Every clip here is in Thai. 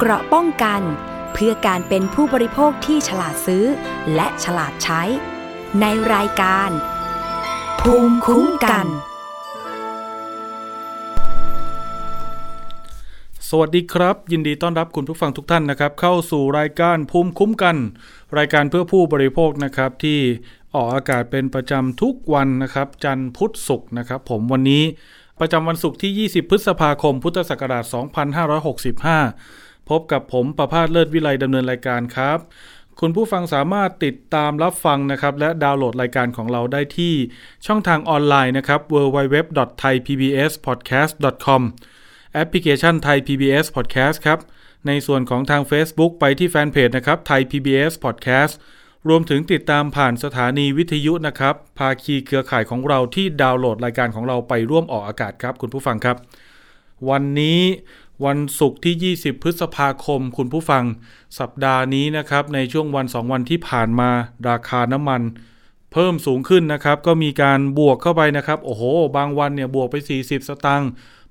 เกราะป้องกัน เพื่อการเป็นผู้บริโภคที่ฉลาดซื้อ และฉลาดใช้ ในรายการ ภูมิคุ้มกัน สวัสดีครับ ยินดีต้อนรับคุณผู้ฟังทุกท่านนะครับ เข้าสู่รายการภูมิคุ้มกัน รายการเพื่อผู้บริโภคนะครับที่ออกอากาศเป็นประจำทุกวันนะครับ จันทร์พุธศุกร์นะครับ ผมวันนี้ประจำวันศุกร์ที่ 20 พฤษภาคม พุทธศักราช 2565 พบกับผมประพาสเลิศวิไลดำเนินรายการครับ คุณผู้ฟังสามารถติดตามรับฟังนะครับ และดาวน์โหลดรายการของเราได้ที่ช่องทางออนไลน์นะครับ www.thaipbspodcast.com แอปพลิเคชัน Thai PBS Podcast ครับ ในส่วนของทาง Facebook ไปที่แฟนเพจนะครับ Thai PBS Podcast รวมถึงติดตามผ่านสถานีวิทยุนะครับ ภาคีเครือข่ายของเราที่ดาวน์โหลดรายการของเราไปร่วมออกอากาศครับ คุณผู้ฟังครับ วันนี้ วันศุกร์ที่ 20 พฤษภาคม คุณผู้ฟัง สัปดาห์นี้นะครับ ในช่วงวัน 2 วันที่ผ่านมาราคาน้ำมัน เพิ่มสูงขึ้นนะครับ ก็มีการบวกเข้าไปนะครับ โอ้โห บางวันเนี่ยบวกไป 40 สตางค์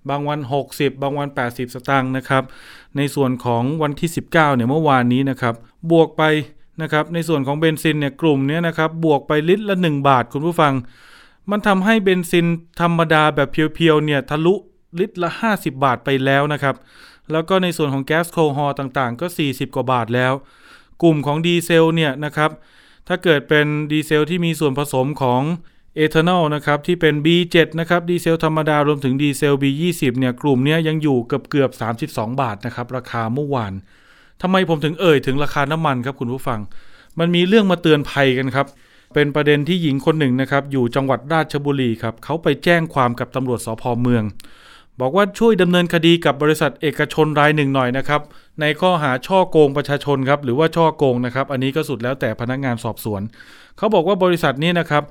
บางวัน 60 บางวัน 80 สตางค์นะครับ ในส่วนของวันที่ 19 เนี่ยเมื่อวานนี้นะครับ บวกไปนะครับในส่วนของเบนซินเนี่ยกลุ่มนี้นะครับบวกไปลิตรละ 1 บาทคุณผู้ฟัง มันทำให้เบนซินธรรมดาแบบเพียวๆเนี่ยทะลุ ลิตรละ 50 บาทไปแล้วนะครับ แล้วก็ในส่วนของแก๊สโคฮอล์ต่างๆ ก็ 40 กว่าบาทแล้ว กลุ่มของดีเซลเนี่ยนะครับ ถ้าเกิดเป็นดีเซลที่มีส่วนผสมของเอทานอลนะครับที่เป็น B7 นะครับดีเซลธรรมดารวมถึงดีเซล B20 เนี่ยกลุ่มนี้ยังอยู่เกือบเกือบ 32 บาทนะครับราคาเมื่อวานทำไมผมถึงเอ่ยถึงราคาน้ำมันครับคุณผู้ฟัง มันมีเรื่องมาเตือนภัยกันครับ เป็นประเด็นที่หญิงคนหนึ่งนะครับอยู่จังหวัดราชบุรีครับเขาไปแจ้งความกับตำรวจสพเมือง บอกว่าช่วยดำเนินคดีกับบริษัทเอกชนรายหนึ่งหน่อยนะครับ ในข้อหาช่อโกงประชาชนครับ หรือว่าช่อโกงนะครับ อันนี้ก็สุดแล้วแต่พนักงานสอบสวน เขาบอกว่าบริษัทนี้นะครับ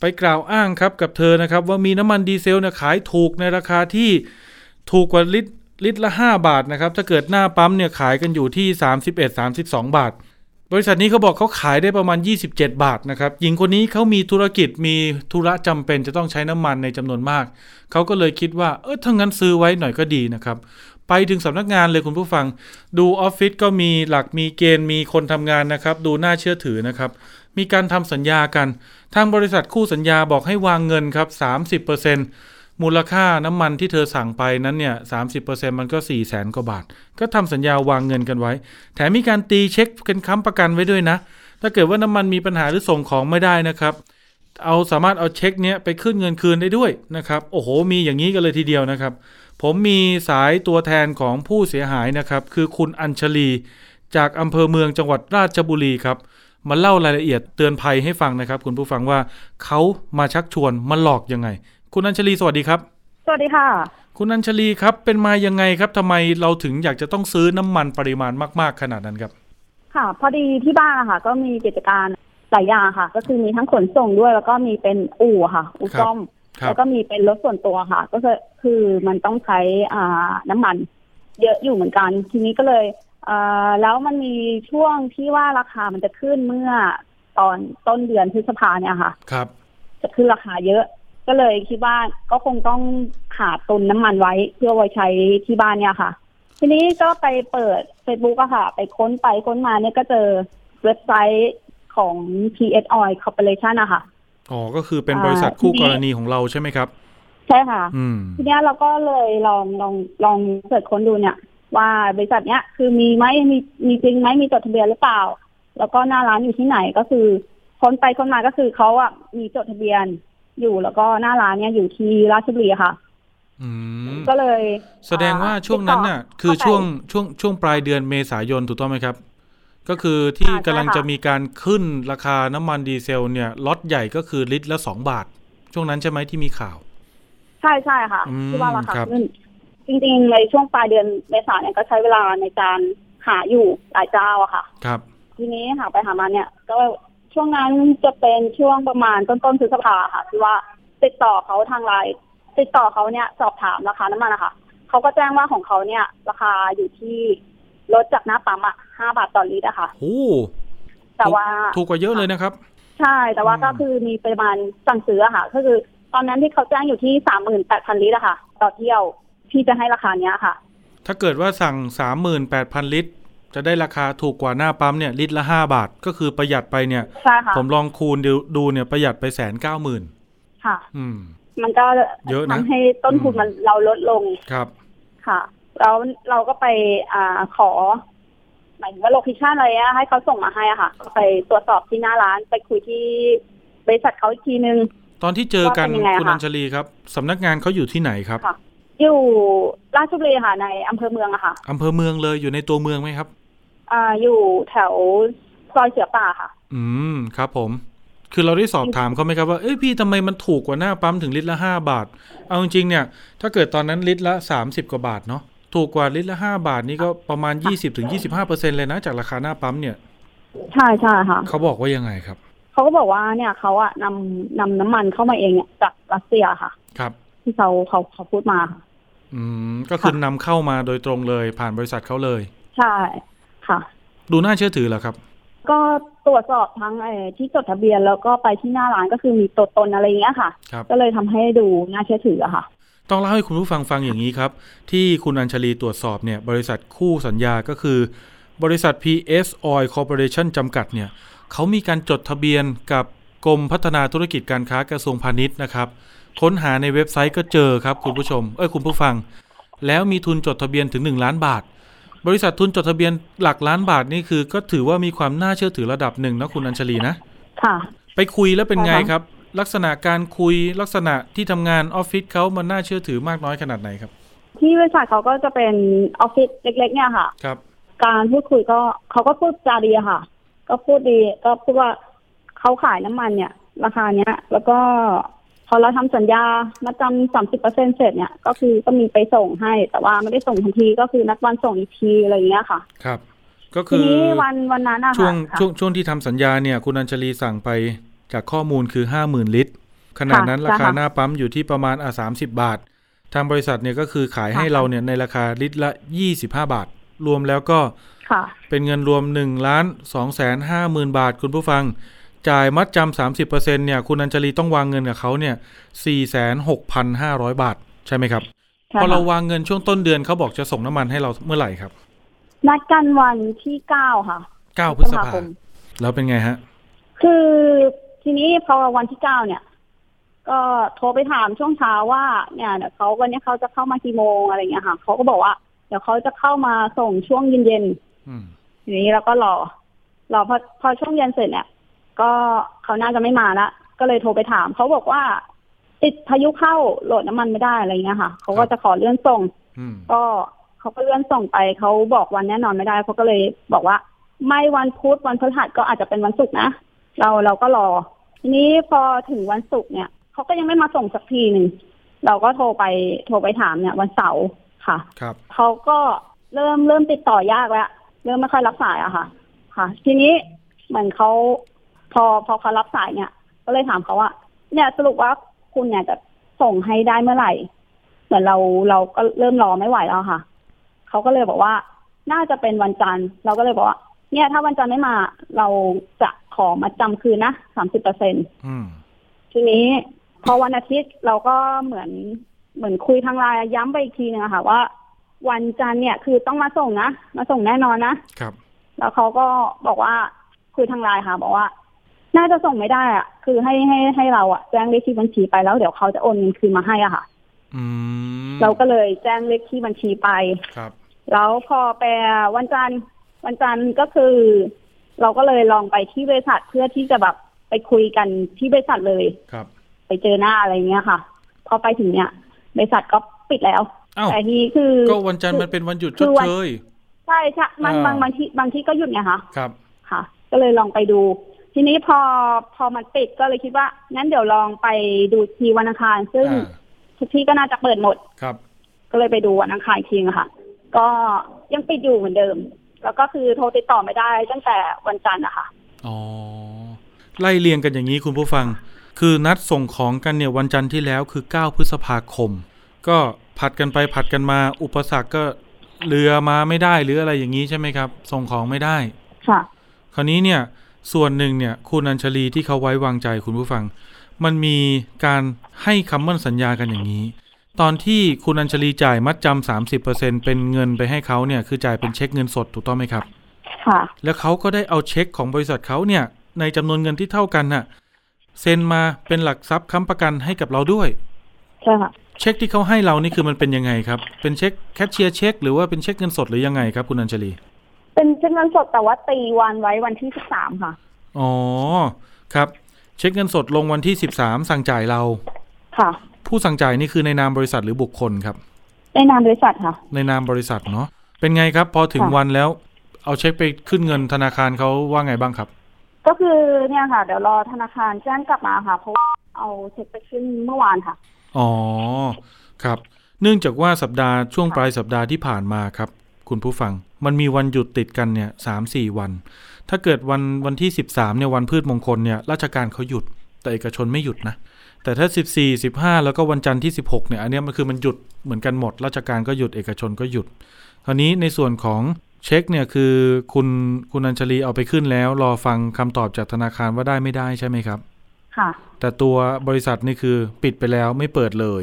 ไปกล่าวอ้างครับกับเธอนะครับ ว่ามีน้ำมันดีเซลเนี่ยขายถูกในราคาที่ถูกกว่าลิตรลิตรละ 5 บาทนะครับ ถ้าเกิดหน้าปั๊มเนี่ยขายกันอยู่ที่ 31-32 บาท บริษัทนี้เขาบอกเขาขายได้ประมาณ 27 บาทนะครับ หญิงคนนี้เขามีธุรกิจมีธุระจำเป็นจะต้องใช้น้ำมันในจำนวนมาก เขาก็เลยคิดว่าเออถ้างั้นซื้อไว้หน่อยก็ดีนะครับ ไปถึงสำนักงานเลยคุณผู้ฟัง ดูออฟฟิศก็มีหลักมีเกณฑ์มีคนทำงานนะครับ ดูน่าเชื่อถือนะครับ มีการทำสัญญากัน ทางบริษัทคู่สัญญาบอกให้วางเงินครับ30% มูลค่าน้ำมันที่เธอสั่งไปนั้นเนี่ยสามันก็4ี่แสนกว่าบาท ก็ทำสัญญาวางเงินกันไว้ แถมมีการตีเช็คกันค้ำประกันไว้ด้วยนะ ถ้าเกิดว่าน้ำมันมีปัญหาหรือส่งของไม่ได้นะครับ เอาสามารถเอาเช็คเนี้ยไปขึ้นเงินคืนได้ด้วยนะครับ โอ้โห มีอย่างนี้กันเลยทีเดียวนะครับ ผมมีสายตัวแทนของผู้เสียหายนะครับ คือคุณอัญชลี จากอำเภอเมืองจังหวัดราชบุรีครับมาเล่ารายละเอียดเตือนภัยให้ฟังนะครับ คุณผู้ฟังว่าเขามาชักชวนมาหลอกยังไง คุณอัญชลีสวัสดีครับ สวัสดีค่ะ คุณอัญชลีครับ เป็นมายังไงครับทำไมเราถึงอยากจะต้องซื้อน้ำมันปริมาณมาก ๆ ขนาดนั้นครับ ค่ะ พอดีที่บ้านค่ะ ก็มีกิจการหลายอย่างค่ะ ก็คือมีทั้งขนส่งด้วย แล้วก็มีเป็นอู่ค่ะ อู่ซ่อมแล้วก็มีเป็นรถส่วนตัวค่ะ ก็คือคือมันต้องใช้อ่าน้ำมัน เยอะอยู่เหมือนกัน ทีนี้ก็เลยอ่าแล้วมันมีช่วงที่ว่าราคามันจะขึ้นเมื่อตอนต้นเดือนพฤษภาเนี่ยค่ะ ครับ จะขึ้นราคาเยอะ ก็เลยคิดว่าก็คงต้องกักตุนน้ำมันไว้เพื่อไว้ใช้ที่บ้านเนี่ยค่ะ ทีนี้ก็ไปเปิด Facebook อะค่ะ ไปค้นไปค้นมาเนี่ยก็เจอเว็บไซต์ของ PS Oil Corporation อะค่ะ อ๋อ ก็คือเป็นบริษัทคู่กรณีของเราใช่ไหมครับ ใช่ค่ะอืมทีนี้เราก็เลยลองลองลอง search ค้นดูเนี่ย ว่าบริษัทเนี้ยคือมีไหมมีมีจริงไหมมีจดทะเบียนหรือเปล่า แล้วก็หน้าร้านอยู่ที่ไหนก็คือค้นไปค้นมาก็คือเขาอะมีจดทะเบียน อยู่แล้วก็หน้าร้านเนี่ยอยู่ที่ราชบุรีค่ะก็เลย แสดงว่าช่วงนั้นน่ะ คือช่วงช่วงช่วงปลายเดือนเมษายนถูกต้องไหมครับ ก็คือที่กำลังจะมีการขึ้นราคาน้ำมันดีเซล เนี่ยล็อตใหญ่ก็คือลิตรละสองบาท ช่วงนั้นใช่ไหมที่มีข่าว ใช่ใช่ค่ะที่ว่าราคาขึ้นจริงๆในช่วงปลายเดือนเมษายนเนี่ยก็ใช้เวลาในการหาอยู่หลายเจ้าอะค่ะ ครับ ทีนี้หาไปหามาเนี่ย ก็ ช่วงนั้นจะเป็นช่วงประมาณต้นต้นพฤษภาค่ะที่ว่าติดต่อเขาทางไลน์ติดต่อเขาเนี่ยสอบถามราคาน้ำมันนะคะเขาก็แจ้งว่าของเขาเนี่ย ราคาอยู่ที่ลดจากหน้าปั๊มอะห้าบาทต่อลิตรอะค่ะโอ้แต่ว่าถูกกว่าเยอะเลยนะครับ ใช่แต่ว่าก็คือมีปริมาณสั่งซื้อค่ะ ก็คือ ตอนนั้นที่เขาแจ้งอยู่ที่สามหมื่นแปดพันลิตรอะค่ะ ต่อเที่ยวที่จะให้ราคาเนี้ยค่ะ ถ้าเกิดว่าสั่งสามหมื่นแปดพันลิตร จะได้ราคาถูกกว่าหน้าปั๊มเนี่ยลิตรละห้าบาท ก็คือประหยัดไปเนี่ย ใช่ค่ะ ผมลองคูณดูดูเนี่ยประหยัดไปแสนเก้าหมื่นค่ะ อืม มันก็เยอะนะทำให้ต้นทุนอืมมันเราลดลงครับ ค่ะแล้วเราก็ไปอ่าขอหมายถึงว่า location อะไรอะให้เขาส่งมาให้อะค่ะ ก็ไปตรวจสอบที่หน้าร้านไปคุยที่บริษัทเขาอีกทีนึง ตอนที่เจอกันว่าเป็นยังไงอะคุณคะอัญชลีครับสำนักงานเขาอยู่ที่ไหนครับค่ะอยู่ราชบุรีค่ะในอำเภอเมืองอะค่ะอำเภอเมืองเลยอยู่ในตัวเมืองไหมครับ อ่าอยู่แถวซอยเสือป่าค่ะ อืมครับผม คือเราได้สอบถามเขาไหมครับว่าเอ้ยพี่ทำไมมันถูกกว่าหน้าปั๊มถึงลิตรละห้าบาท เอาจริงๆเนี่ย ถ้าเกิดตอนนั้นลิตรละสามสิบกว่าบาทเนาะถูกกว่าลิตรละห้าบาทนี่ก็ประมาณยี่สิบถึงยี่สิบห้าเปอร์เซ็นเลยนะจากราคาหน้าปั๊มเนี่ย ใช่ใช่ค่ะเขาบอกว่ายังไงครับเขาก็บอกว่าเนี่ยเขาอะนำนำน้ำมันเข้ามาเองเนี่ยจากรัสเซียค่ะ ครับ ที่เขาเขาเขาพูดมาค่ะอืมก็คือนำเข้ามาโดยตรงเลยผ่านบริษัทเขาเลย ใช่ ค่ะ ดูน่าเชื่อถือเหรอครับ ก็ตรวจสอบทั้งไอ้ที่จดทะเบียนแล้วก็ไปที่หน้าร้านก็คือมีตัวตนอะไรอย่างเงี้ยค่ะ ครับ ก็เลยทำให้ดูน่าเชื่อถืออะค่ะ ต้องเล่าให้คุณผู้ฟังฟังอย่างนี้ครับ ที่คุณอัญชลีตรวจสอบเนี่ยบริษัทคู่สัญญาก็คือ บริษัท PS Oil Corporation จำกัดเนี่ยเขามีการจดทะเบียนกับกรมพัฒนาธุรกิจการค้ากระทรวงพาณิชย์นะครับ ค้นหาในเว็บไซต์ก็เจอครับคุณผู้ชม เอ้ยคุณผู้ฟัง แล้วมีทุนจดทะเบียนถึง 1 ล้านบาท บริษัททุนจดทะเบียนหลักล้านบาทนี่คือ ก็ถือว่ามีความน่าเชื่อถือระดับหนึ่งนะคุณอัญชลีนะ ค่ะ ไปคุยแล้วเป็นไงใช่ค่ะครับ ลักษณะการคุยลักษณะที่ทำงานออฟฟิศเขามันน่าเชื่อถือมากน้อยขนาดไหนครับ ที่บริษัทเขาก็จะเป็นออฟฟิศเล็ก ๆ เนี่ยค่ะ ครับ การพูดคุยก็เขาก็พูดจาดีอะค่ะ ก็พูดดีก็พูดว่าเขาขายน้ำมันเนี่ย ราคาเนี้ย แล้วก็ พอเราทำสัญญามาจำสามสิบเปอร์เซ็นเสร็จเนี่ยก็คือก็มีไปส่งให้ แต่ว่าไม่ได้ส่งทันทีก็คือนัดวันส่งอีกทีอะไรอย่างเงี้ยค่ะ ครับ ก็ทีคือนี้วันวันนั้นอะช่วค่ะงค่ะช่วงช่วงที่ทำสัญญาเนี่ย คุณอัญชลีสั่งไปจากข้อมูลคือห้าหมื่นลิตรขณะนั้นค่ะราคาใช่ค่ะหน้าปั๊มอยู่ที่ประมาณอะสามสิบบาท ทางบริษัทเนี่ยก็คือขายให้ค่ะเราเนี่ยในราคาลิตรละยี่สิบห้าบาท รวมแล้วก็ค่ะเป็นเงินรวมหนึ่งล้านสองแสนห้าหมื่นบาทคุณผู้ฟัง จ่ายมัดจำสามสิบเปอร์เซ็นเนี่ยคุณอัญชลีต้องวางเงินกับเขาเนี่ยสี่แสนหกพันห้าร้อยบาท ใช่ไหมครับใช่พอเราค่ะวางเงินช่วงต้นเดือนเขาบอกจะส่งน้ำมันให้เราเมื่อไหร่ครับ นัดกันวันที่เก้าค่ะเก้าพฤษภาคมแล้วเป็นไงฮะ คือทีนี้พอวันที่เก้าเนี่ย ก็โทรไปถามช่วงเช้าว่า เนี่ยเดี๋ยวเขาวันนี้เขาจะเข้ามากี่โมงอะไรเงี้ยค่ะเขาก็บอกว่าเดี๋ยวเขาจะเข้ามาส่งช่วงเย็นอืมๆทีนี้เราก็รอรอพอพอช่วงเย็นเสร็จเนี่ย ก็เขาน่าจะไม่มาละก็เลยโทรไปถาม เขาบอกว่า ติดพายุเข้าโหลดน้ำมันไม่ได้อะไรเงี้ยค่ะ เขาก็จะขอเลื่อนส่งอืมก็เขาก็เลื่อนส่งไปเขาบอกวันแน่นอนไม่ได้เขาก็เลยบอกว่า ไม่วันพุธวันพฤหัสก็อาจจะเป็นวันศุกร์นะเราเราก็รอ ทีนี้พอถึงวันศุกร์เนี่ยเขาก็ยังไม่มาส่งสักทีหนึ่งเราก็โทรไปโทรไปถามเนี่ย วันเสาร์ค่ะครับเขาก็เริ่มเริ่มติดต่อยากแล้วเริ่มไม่ค่อยรับสายอะค่ะ ค่ะ ทีนี้เหมือนเขา พอพอเขารับสายเนี่ย ก็เลยถามเขาว่า เนี่ยสรุปว่าคุณเนี่ยจะส่งให้ได้เมื่อไหร่ เหมือนเราเราก็เริ่มรอไม่ไหวแล้วค่ะ เขาก็เลยบอกว่า น่าจะเป็นวันจันทร์ เราก็เลยบอกว่า เนี่ย ถ้าวันจันทร์ไม่มา เราจะขอมาจำคืนนะสามสิบเปอร์เซ็นอืมทีนี้ พอวันอาทิตย์เราก็เหมือนเหมือนคุยทางไลน์ย้ำไปอีกทีนึงอะค่ะ ว่า วันจันทร์เนี่ยคือต้องมาส่งนะมาส่งแน่นอนนะครับ แล้วเขาก็บอกว่าคุยทางไลน์ค่ะ บอกว่า น่าจะส่งไม่ได้อะคือให้ให้ให้เราอะแจ้งเลขที่บัญชีไปแล้วเดี๋ยวเขาจะโอนเงินคืนมาให้อะค่ะอืมเราก็เลยแจ้งเลขที่บัญชีไปครับ แล้วพอไปวันจันทร์วันจันทร์ก็คือ เราก็เลยลองไปที่บริษัทเพื่อที่จะแบบไปคุยกันที่บริษัทเลยครับ ไปเจอหน้าอะไรเงี้ยค่ะ พอไปถึงเนี่ยบริษัทก็ปิดแล้วอ้าวแต่ทีนี้คือก็วันจันทร์มันเป็นวันหยุดชคืดอวันเชยใช่ใช่บางอ่าบางบางที่บางที่ก็หยุดไงคะครับ ค่ะ ก็เลยลองไปดู ทีนี้พอพอมันปิดก็เลยคิดว่างั้นเดี๋ยวลองไปดูทีวันอังคาร ซึ่งอ่า ทุกที่ก็น่าจะเปิดหมด ครับ ก็เลยไปดูวันอังคารอีกทีนะคะก็ยังปิดอยู่เหมือนเดิม แล้วก็คือโทรติดต่อไม่ได้ตั้งแต่วันจันทร์นะคะอ๋อ ไล่เรียงกันอย่างนี้คุณผู้ฟัง คือนัดส่งของกันเนี่ยวันจันทร์ที่แล้วคือ 9 พฤษภาคม ก็ผัดกันไปผัดกันมา อุปสรรคก็เรือมาไม่ได้หรืออะไรอย่างนี้ใช่ไหมครับ ส่งของไม่ได้ ค่ะ คราวนี้เนี่ย ส่วนหนึ่งเนี่ยคุณอัญชลีที่เขาไว้วางใจคุณผู้ฟัง มันมีการให้คำมั่นสัญญากันอย่างนี้ ตอนที่คุณอัญชลีจ่ายมัดจำสามสิบเปอร์เซ็นเป็นเงินไปให้เขาเนี่ยคือจ่ายเป็นเช็คเงินสดถูกต้องไหมครับ ค่ะ แล้วเขาก็ได้เอาเช็คของบริษัทเขาเนี่ย ในจำนวนเงินที่เท่ากันน่ะเซ็นมาเป็นหลักทรัพย์ค้ำประกันให้กับเราด้วยใช่ค่ะเช็คที่เขาให้เรานี่คือมันเป็นยังไงครับ เป็นเช็คแคชเชียร์เช็ค หรือว่าเป็นเช็คเงินสดหรือยังไงครับ คุณอัญชลี เป็นเช็คเงินสดแต่ว่าตีวันไว้วันที่สิบสามค่ะ อ๋อ ครับ เช็คเงินสดลงวันที่สิบสามสั่งจ่ายเรา ค่ะ ผู้สั่งจ่ายนี่คือในนามบริษัทหรือบุคคลครับ ในนามบริษัทค่ะ ในนามบริษัทเนาะ เป็นไงครับ พอถึงค่ะวันแล้ว เอาเช็คไปขึ้นเงินธนาคารเขาว่าไงบ้างครับ ก็คือเนี่ยค่ะ เดี๋ยวรอธนาคารแจ้งกลับมาค่ะ เพราะว่าเอาเช็คไปขึ้นเมื่อวานค่ะ อ๋อ ครับ เนื่องจากว่าสัปดาห์ช่วงปลายสัปดาห์ที่ผ่านมาครับ คุณผู้ฟัง มันมีวันหยุดติดกันเนี่ยสามสี่วัน ถ้าเกิดวันวันที่สิบสามเนี่ยวันพืชมงคลเนี่ยราชการเขาหยุด แต่เอกชนไม่หยุดนะ แต่ถ้าสิบสี่สิบห้าแล้วก็วันจันทร์ที่สิบหกเนี่ยอันเนี้ยมันคือมันหยุดเหมือนกันหมด ราชการก็หยุดเอกชนก็หยุด คราวนี้ในส่วนของเช็คเนี่ยคือคุณคุณอัญชลีเอาไปขึ้นแล้ว รอฟังคำตอบจากธนาคารว่าได้ไม่ได้ใช่ไหมครับ ค่ะ แต่ตัวบริษัทนี่คือปิดไปแล้วไม่เปิดเลย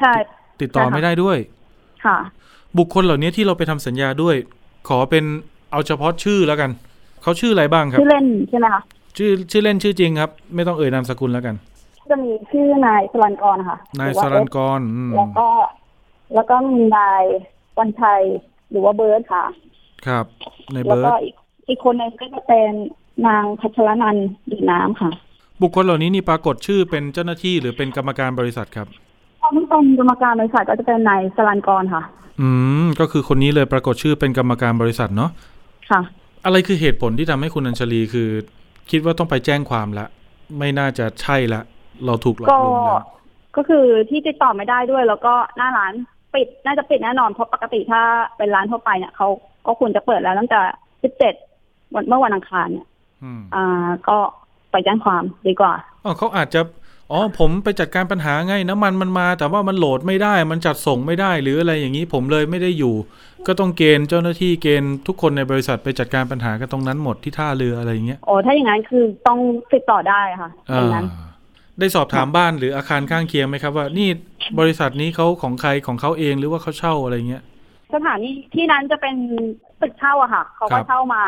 ใช่ ติดต่อใช่ค่ะไม่ได้ด้วย ค่ะ บุคคลเหล่านี้ที่เราไปทำสัญญาด้วย ขอเป็นเอาเฉพาะชื่อแล้วกันเขาชื่ออะไรบ้างครับชื่อเล่นใช่ไหมคะชื่อชื่อเล่นชื่อจริงครับ ไม่ต้องเอ่ยนามสกุลแล้วกัน จะมีชื่อนายสรันกรค่ะนายหรือสว่ารันเอสกรอืมแล้วก็ แล้วก็มีนายวันชัยหรือว่าเบิร์ดค่ะ ครับในแล้วเบิร์ก็ดอีกอีกคนหนึงก็จะเป็นนางพัชรนันท์ดีน้ำค่ะ บุคคลเหล่านี้นี่ปรากฏชื่อเป็นเจ้าหน้าที่หรือเป็นกรรมการบริษัทครับ ถ้าไม่เป็นกรรมการบริษัทก็จะเป็นนายสรันกรค่ะ อืม ก็คือคนนี้เลยปรากฏชื่อเป็นกรรมการบริษัทเนาะค่ะ อะไรคือเหตุผลที่ทำให้คุณอัญชลีคือ คิดว่าต้องไปแจ้งความละ ไม่น่าจะใช่ละ เราถูกหลอกก็ลวงแล้วก็คือที่ติดต่อไม่ได้ด้วย แล้วก็หน้าร้านปิดน่าจะปิดแน่นอนเพราะปกติถ้าเป็นร้านทั่วไปเนี่ยเขาก็ควรจะเปิดแล้วตั้งแต่สิบเจ็ดวันเมื่อวันอังคารเนี่ยอืมอ่าก็ไปแจ้งความดีกว่าอ๋อเขาอาจจะ อ๋อผมไปจัดการปัญหาไงน้ำมันมันมา แต่ว่ามันโหลดไม่ได้ มันจัดส่งไม่ได้หรืออะไรอย่างนี้ผมเลยไม่ได้อยู่ ก็ต้องเกณฑ์เจ้าหน้าที่เกณฑ์ทุกคนในบริษัทไปจัดการปัญหากันตรงนั้นหมดที่ท่าเรืออะไรอย่างเงี้ยโอ้ถ้าอย่างนั้นคือต้องติดต่อได้ค่ะอย่างนั้นอ่าได้สอบถามบ้านหรืออาคารข้างเคียงไหมครับ ว่านี่บริษัทนี้เขาของใครของเขาเองหรือว่าเขาเช่าอะไรเงี้ยสถานีที่นั้นจะเป็นตึกเช่าอะค่ะเขาครัก็บเช่ามา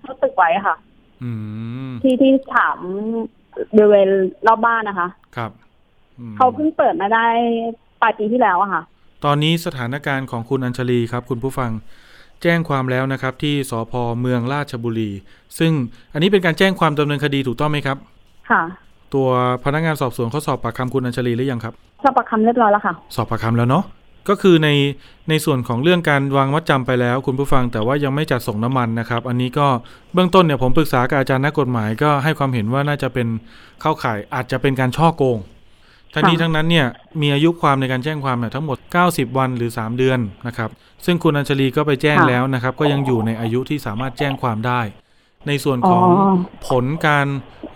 เช่าตึกไว้ค่ะ อืมที่ที่ถาม บริเวณรอบบ้านนะคะ ครับอืมเขาเพิ่งเปิดมาได้ปลายปีที่แล้วอะค่ะ ตอนนี้สถานการณ์ของคุณอัญชลีครับ คุณผู้ฟังแจ้งความแล้วนะครับ ที่สพเมืองราชบุรี ซึ่งอันนี้เป็นการแจ้งความดำเนินคดีถูกต้องไหมครับ ค่ะ ตัวพนักงานสอบสวนเขาสอบปากคำคุณอัญชลีหรือยังครับ สอบปากคำเรียบร้อยแล้วค่ะ สอบปากคำแล้วเนาะ ก็คือในในส่วนของเรื่องการวางมัดจำไปแล้ว คุณผู้ฟังแต่ว่ายังไม่จัดส่งน้ำมันนะครับ อันนี้ก็เบื้องต้นเนี่ยผมปรึกษากับอาจารย์นักกฎหมายก็ให้ความเห็นว่าน่าจะเป็นเข้าข่ายอาจจะเป็นการช่อโกงทั้งนี้ค่ะทั้งนั้นเนี่ยมีอายุความในการแจ้งความเนี่ยทั้งหมด 90 วันหรือ 3 เดือนนะครับ ซึ่งคุณอัญชลีก็ไปแจ้งแล้วนะครับ ก็ยังอยู่ในอายุที่สามารถแจ้งความได้ ในส่วนของอ๋อผลการ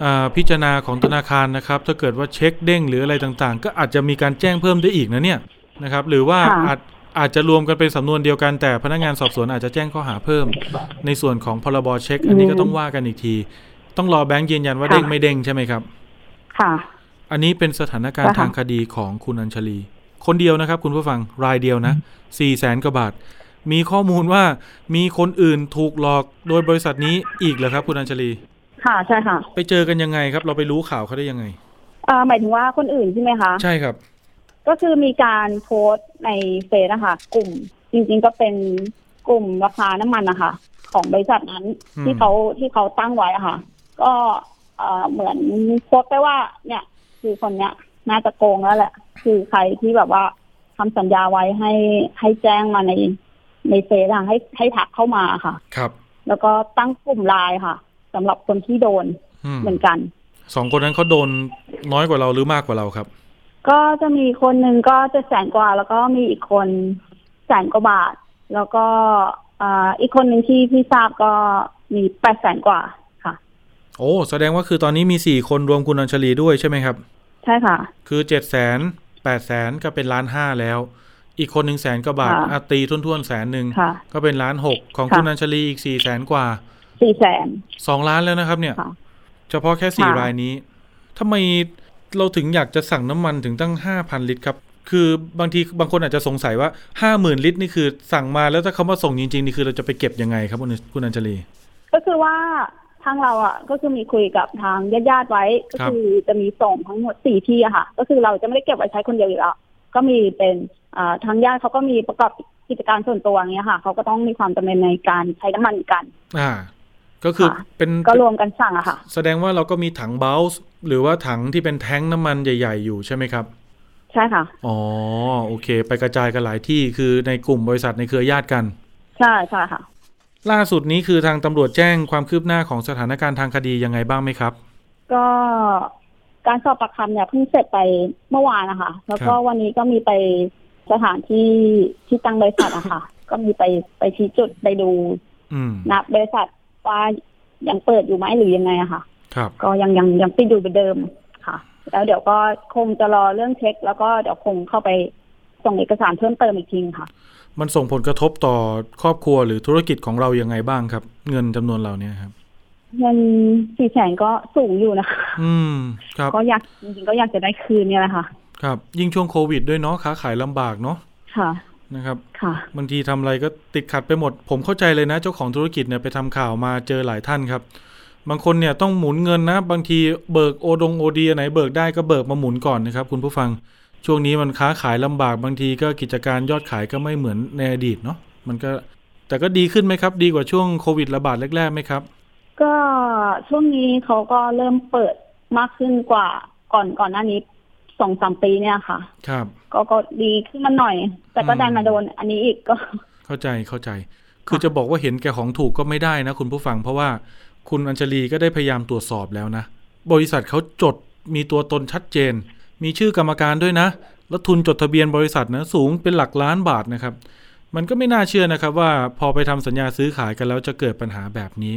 เอ่อพิจารณาของธนาคารนะครับ ถ้าเกิดว่าเช็คเด้งหรืออะไรต่างๆ ก็อาจจะมีการแจ้งเพิ่มได้อีกนะเนี่ย นะครับ หรือว่าค่ะอาจอาจจะรวมกันเป็นสำนวนเดียวกันแต่พนักงานสอบสวนอาจจะแจ้งข้อหาเพิ่ม ในส่วนของพรบเช็ค อันนี้ก็ต้องว่ากันอีกที ต้องรอแบงค์ยืนยันว่าเด้งไม่เด้งใช่ไหมครับ ค่ะ อันนี้เป็นสถานการณ์ค่ะทางคดีของคุณอัญชลี คนเดียวนะครับ คุณผู้ฟังรายเดียวนะสี่แสนกว่าบาท มีข้อมูลว่ามีคนอื่นถูกหลอกโดยบริษัทนี้อีกเหรอครับ คุณอัญชลี ค่ะใช่ค่ะ ไปเจอกันยังไงครับ เราไปรู้ข่าวเขาได้ยังไงอ่าหมายถึงว่าคนอื่นใช่ไหมคะ ใช่ครับ ก็คือมีการโพสต์ในเฟซนะคะกลุ่มจริงๆก็เป็นกลุ่มราคาน้ำมันนะคะของบริษัทนั้นอืมที่เขาที่เขาตั้งไว้อะค่ะ ก็เอ่อเหมือนโพสต์ไปว่า เนี่ย คือคนเนี้ยน่าจะโกงแล้วแหละ คือใครที่แบบว่าทำสัญญาไว้ให้ให้แจ้งมาในในเฟซอะให้ให้ทักเข้ามาค่ะ ครับ แล้วก็ตั้งกลุ่มไลน์ค่ะสำหรับคนที่โดนอืมเหมือนกัน สองคนนั้นเขาโดนน้อยกว่าเราหรือมากกว่าเราครับ ก็จะมีคนหนึ่งก็จะแสนกว่า แล้วก็มีอีกคนแสนกว่าบาท แล้วก็อ่าอีกคนหนึ่งที่พี่ทราบก็มีแปดแสนกว่าค่ะ โอ้แสดงว่าคือตอนนี้มีสี่คนรวมคุณอัญชลีด้วยใช่ไหมครับ ใช่ค่ะ คือเจ็ดแสนแปดแสนก็เป็นล้านห้าแล้ว อีกคนหนึ่งแสนกว่าบาทค่ะอาตีทุ่นๆแสนหนึ่งค่ะก็เป็นล้านหกของค่ะคุณอัญชลีอีกสี่แสนกว่าสี่แสนสองล้านแล้วนะครับ เนี่ยค่ะเฉพาะแค่สี่ค่ะรายนี้ทำไม เราถึงอยากจะสั่งน้ำมันถึงตั้งห้าพันลิตรครับ คือบางทีบางคนอาจจะสงสัยว่าห้าหมื่นลิตรนี่คือสั่งมาแล้วถ้าเขามาส่งจริงๆ นี่คือเราจะไปเก็บยังไงครับคุณคุณอัญชลี ก็คือว่าทางเราอะก็คือมีคุยกับทางญาติๆไว้ ก็คือจะมีส่งทั้งหมดสี่ที่อะค่ะ ก็คือเราจะไม่ได้เก็บไว้ใช้คนเดียวอยู่แล้วก็มีเป็นอ่าทางญาติเขาก็มีประกอบกิจการส่วนตัวอย่างเงี้ยค่ะเขาก็ต้องมีความจำเป็นในการใช้น้ำมันกัน อ่า ก็คือเป็นก็รวมกันสั่งอะค่ะ แสดงว่าเราก็มีถังเบลส์หรือว่าถังที่เป็นแท้งน้ำมันใหญ่ ๆ อยู่ใช่ไหมครับ ใช่ค่ะ อ๋อโอเค ไปกระจายกันหลายที่คือในกลุ่มบริษัทในเครือญาติกัน ใช่ใช่ค่ะ ล่าสุดนี้คือทางตำรวจแจ้งความคืบหน้าของสถานการณ์ทางคดียังไงบ้างไหมครับ ก็การสอบปากคำเนี่ยเพิ่งเสร็จไปเมื่อวานนะคะ แล้วก็วันนี้ก็มีไปสถานที่ที่ตั้งบริษัทอะค่ะ ก็มีไปไปชี้จุดไปดูอืมนะบริษัท ว่ายังเปิดอยู่ไหมหรือยังไงอะค่ะ ครับก็ยังยังยังปิดอยู่เหมือนเดิมค่ะ แล้วเดี๋ยวก็คงจะรอเรื่องเช็ค แล้วก็เดี๋ยวคงเข้าไปส่งเอกสารเพิ่มเติมอีกทีค่ะ มันส่งผลกระทบต่อครอบครัวหรือธุรกิจของเรายังไงบ้างครับ เงินจำนวนเราเนี่ยครับเงินสี่แสนก็สูงอยู่นะคะ อืม ครับก็อยากจริงๆก็อยากจะได้คืนเนี่ยแหละค่ะ ครับ ยิ่งช่วงโควิดด้วยเนาะค้าขายลำบากเนาะค่ะ นะครับค่ะบางทีทำอะไรก็ติดขัดไปหมด ผมเข้าใจเลยนะ เจ้าของธุรกิจเนี่ยไปทำข่าวมาเจอหลายท่านครับ บางคนเนี่ยต้องหมุนเงินนะ บางทีเบิกโอดงโอดีไหนเบิกได้ก็เบิกมาหมุนก่อนนะครับ คุณผู้ฟังช่วงนี้มันค้าขายลำบากบางทีก็กิจการยอดขายก็ไม่เหมือนในอดีตเนาะมันก็แต่ก็ดีขึ้นไหมครับ ดีกว่าช่วงโควิดระบาดแรกๆไหมครับ ก็ช่วงนี้เขาก็เริ่มเปิดมากขึ้นกว่าก่อนก่อนหน้านี้ สองสามปีเนี่ยค่ะ ครับ ก็ก็ดีขึ้นมาหน่อย แต่ก็อืมดันมาโดน อันนี้อีกก็ เข้าใจเข้าใจ คือจะบอกว่าเห็นแก่ของถูกก็ไม่ได้นะคุณผู้ฟัง เพราะว่าคุณอัญชลีก็ได้พยายามตรวจสอบแล้วนะ บริษัทเขาจดมีตัวตนชัดเจน มีชื่อกรรมการด้วยนะ แล้วทุนจดทะเบียนบริษัทนะสูงเป็นหลักล้านบาทนะครับ มันก็ไม่น่าเชื่อนะครับว่าพอไปทำสัญญาซื้อขายกันแล้วจะเกิดปัญหาแบบนี้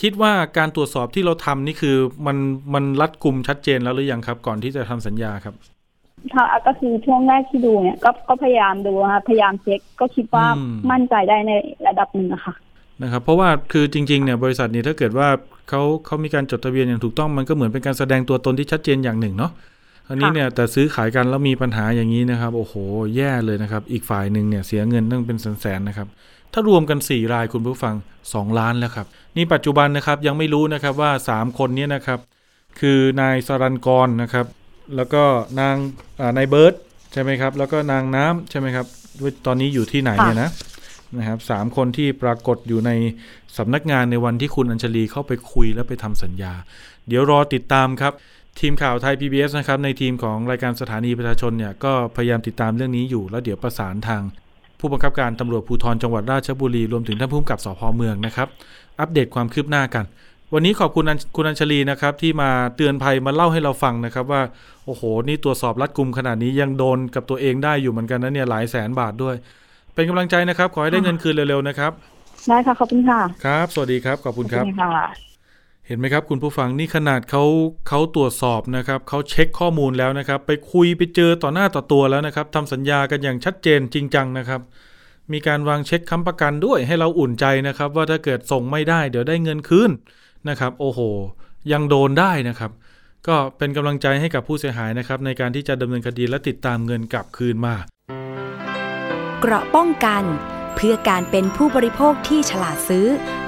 คิดว่าการตรวจสอบที่เราทำนี่คือมันมันรัดกุมชัดเจนแล้วหรือยังครับ ก่อนที่จะทำสัญญาครับถ้าก็คือช่วงแรกที่ดูเนี่ยก็ก็พยายามดูนะคะพยายามเช็คก็คิดว่าอืมมั่นใจได้ในระดับหนึ่งอะค่ะนะครับ เพราะว่าคือจริงๆเนี่ยบริษัทนี้ถ้าเกิดว่าเขาเขามีการจดทะเบียนอย่างถูกต้องมันก็เหมือนเป็นการแสดงตัวตนที่ชัดเจนอย่างหนึ่งเนาะ อันนี้ค่ะเนี่ยแต่ซื้อขายกันแล้วมีปัญหาอย่างนี้นะครับ โอ้โห แย่เลยนะครับ อีกฝ่ายหนึ่งเนี่ยเสียเงินตั้งเป็นแสนๆนะครับ ถ้ารวมกัน 4 รายคุณผู้ฟัง 2 ล้านแล้วครับ นี่ปัจจุบันนะครับยังไม่รู้นะครับว่า 3 คนเนี้นะครับ คือนายสรันกรนะครับ แล้วก็นางอ่านายเบิร์ตใช่ไหมครับ แล้วก็นางน้ำใช่ไหมครับว่าตอนนี้อยู่ที่ไหนเนี่ยนะนะครับสามคนที่ปรากฏอยู่ในสำนักงานในวันที่คุณอัญชลีเข้าไปคุยและไปทำสัญญา เดี๋ยวรอติดตามครับ ทีมข่าวไทย PBS นะครับในทีมของรายการสถานีประชาชนเนี่ยก็พยายามติดตามเรื่องนี้อยู่แล้วเดี๋ยวประสานทาง ผู้บังคับการตำรวจภูธรจังหวัดราชบุรีรวมถึงท่านผู้กำกับสพเมืองนะครับ อัปเดตความคืบหน้ากัน วันนี้ขอบคุณอัญคุณอัญชลีนะครับ ที่มาเตือนภัยมาเล่าให้เราฟังนะครับว่าโอ้โห นี่ตรวจสอบรัดกุมขนาดนี้ยังโดนกับตัวเองได้อยู่เหมือนกันนะเนี่ยหลายแสนบาทด้วย เป็นกำลังใจนะครับ ขอให้ได้เงินคืนเร็วๆนะครับได้ค่ะขอบคุณค่ะครับ สวัสดีครับขอบคุณครับขอณค่ะ เห็นไหมครับคุณผู้ฟังนี่ขนาดเขาเขาตรวจสอบนะครับเขาเช็คข้อมูลแล้วนะครับ ไปคุยไปเจอต่อหน้าต่อตัวแล้วนะครับทำสัญญากันอย่างชัดเจนจริงจังนะครับ มีการวางเช็คค้ำประกันด้วยให้เราอุ่นใจนะครับ ว่าถ้าเกิดส่งไม่ได้ เดี๋ยวได้เงินคืนนะครับ โอ้โห ยังโดนได้นะครับ ก็เป็นกำลังใจให้กับผู้เสียหายนะครับ ในการที่จะดำเนินคดีและติดตามเงินกลับคืนมา เกราะป้องกัน เพื่อการเป็นผู้บริโภคที่ฉลาดซื้อ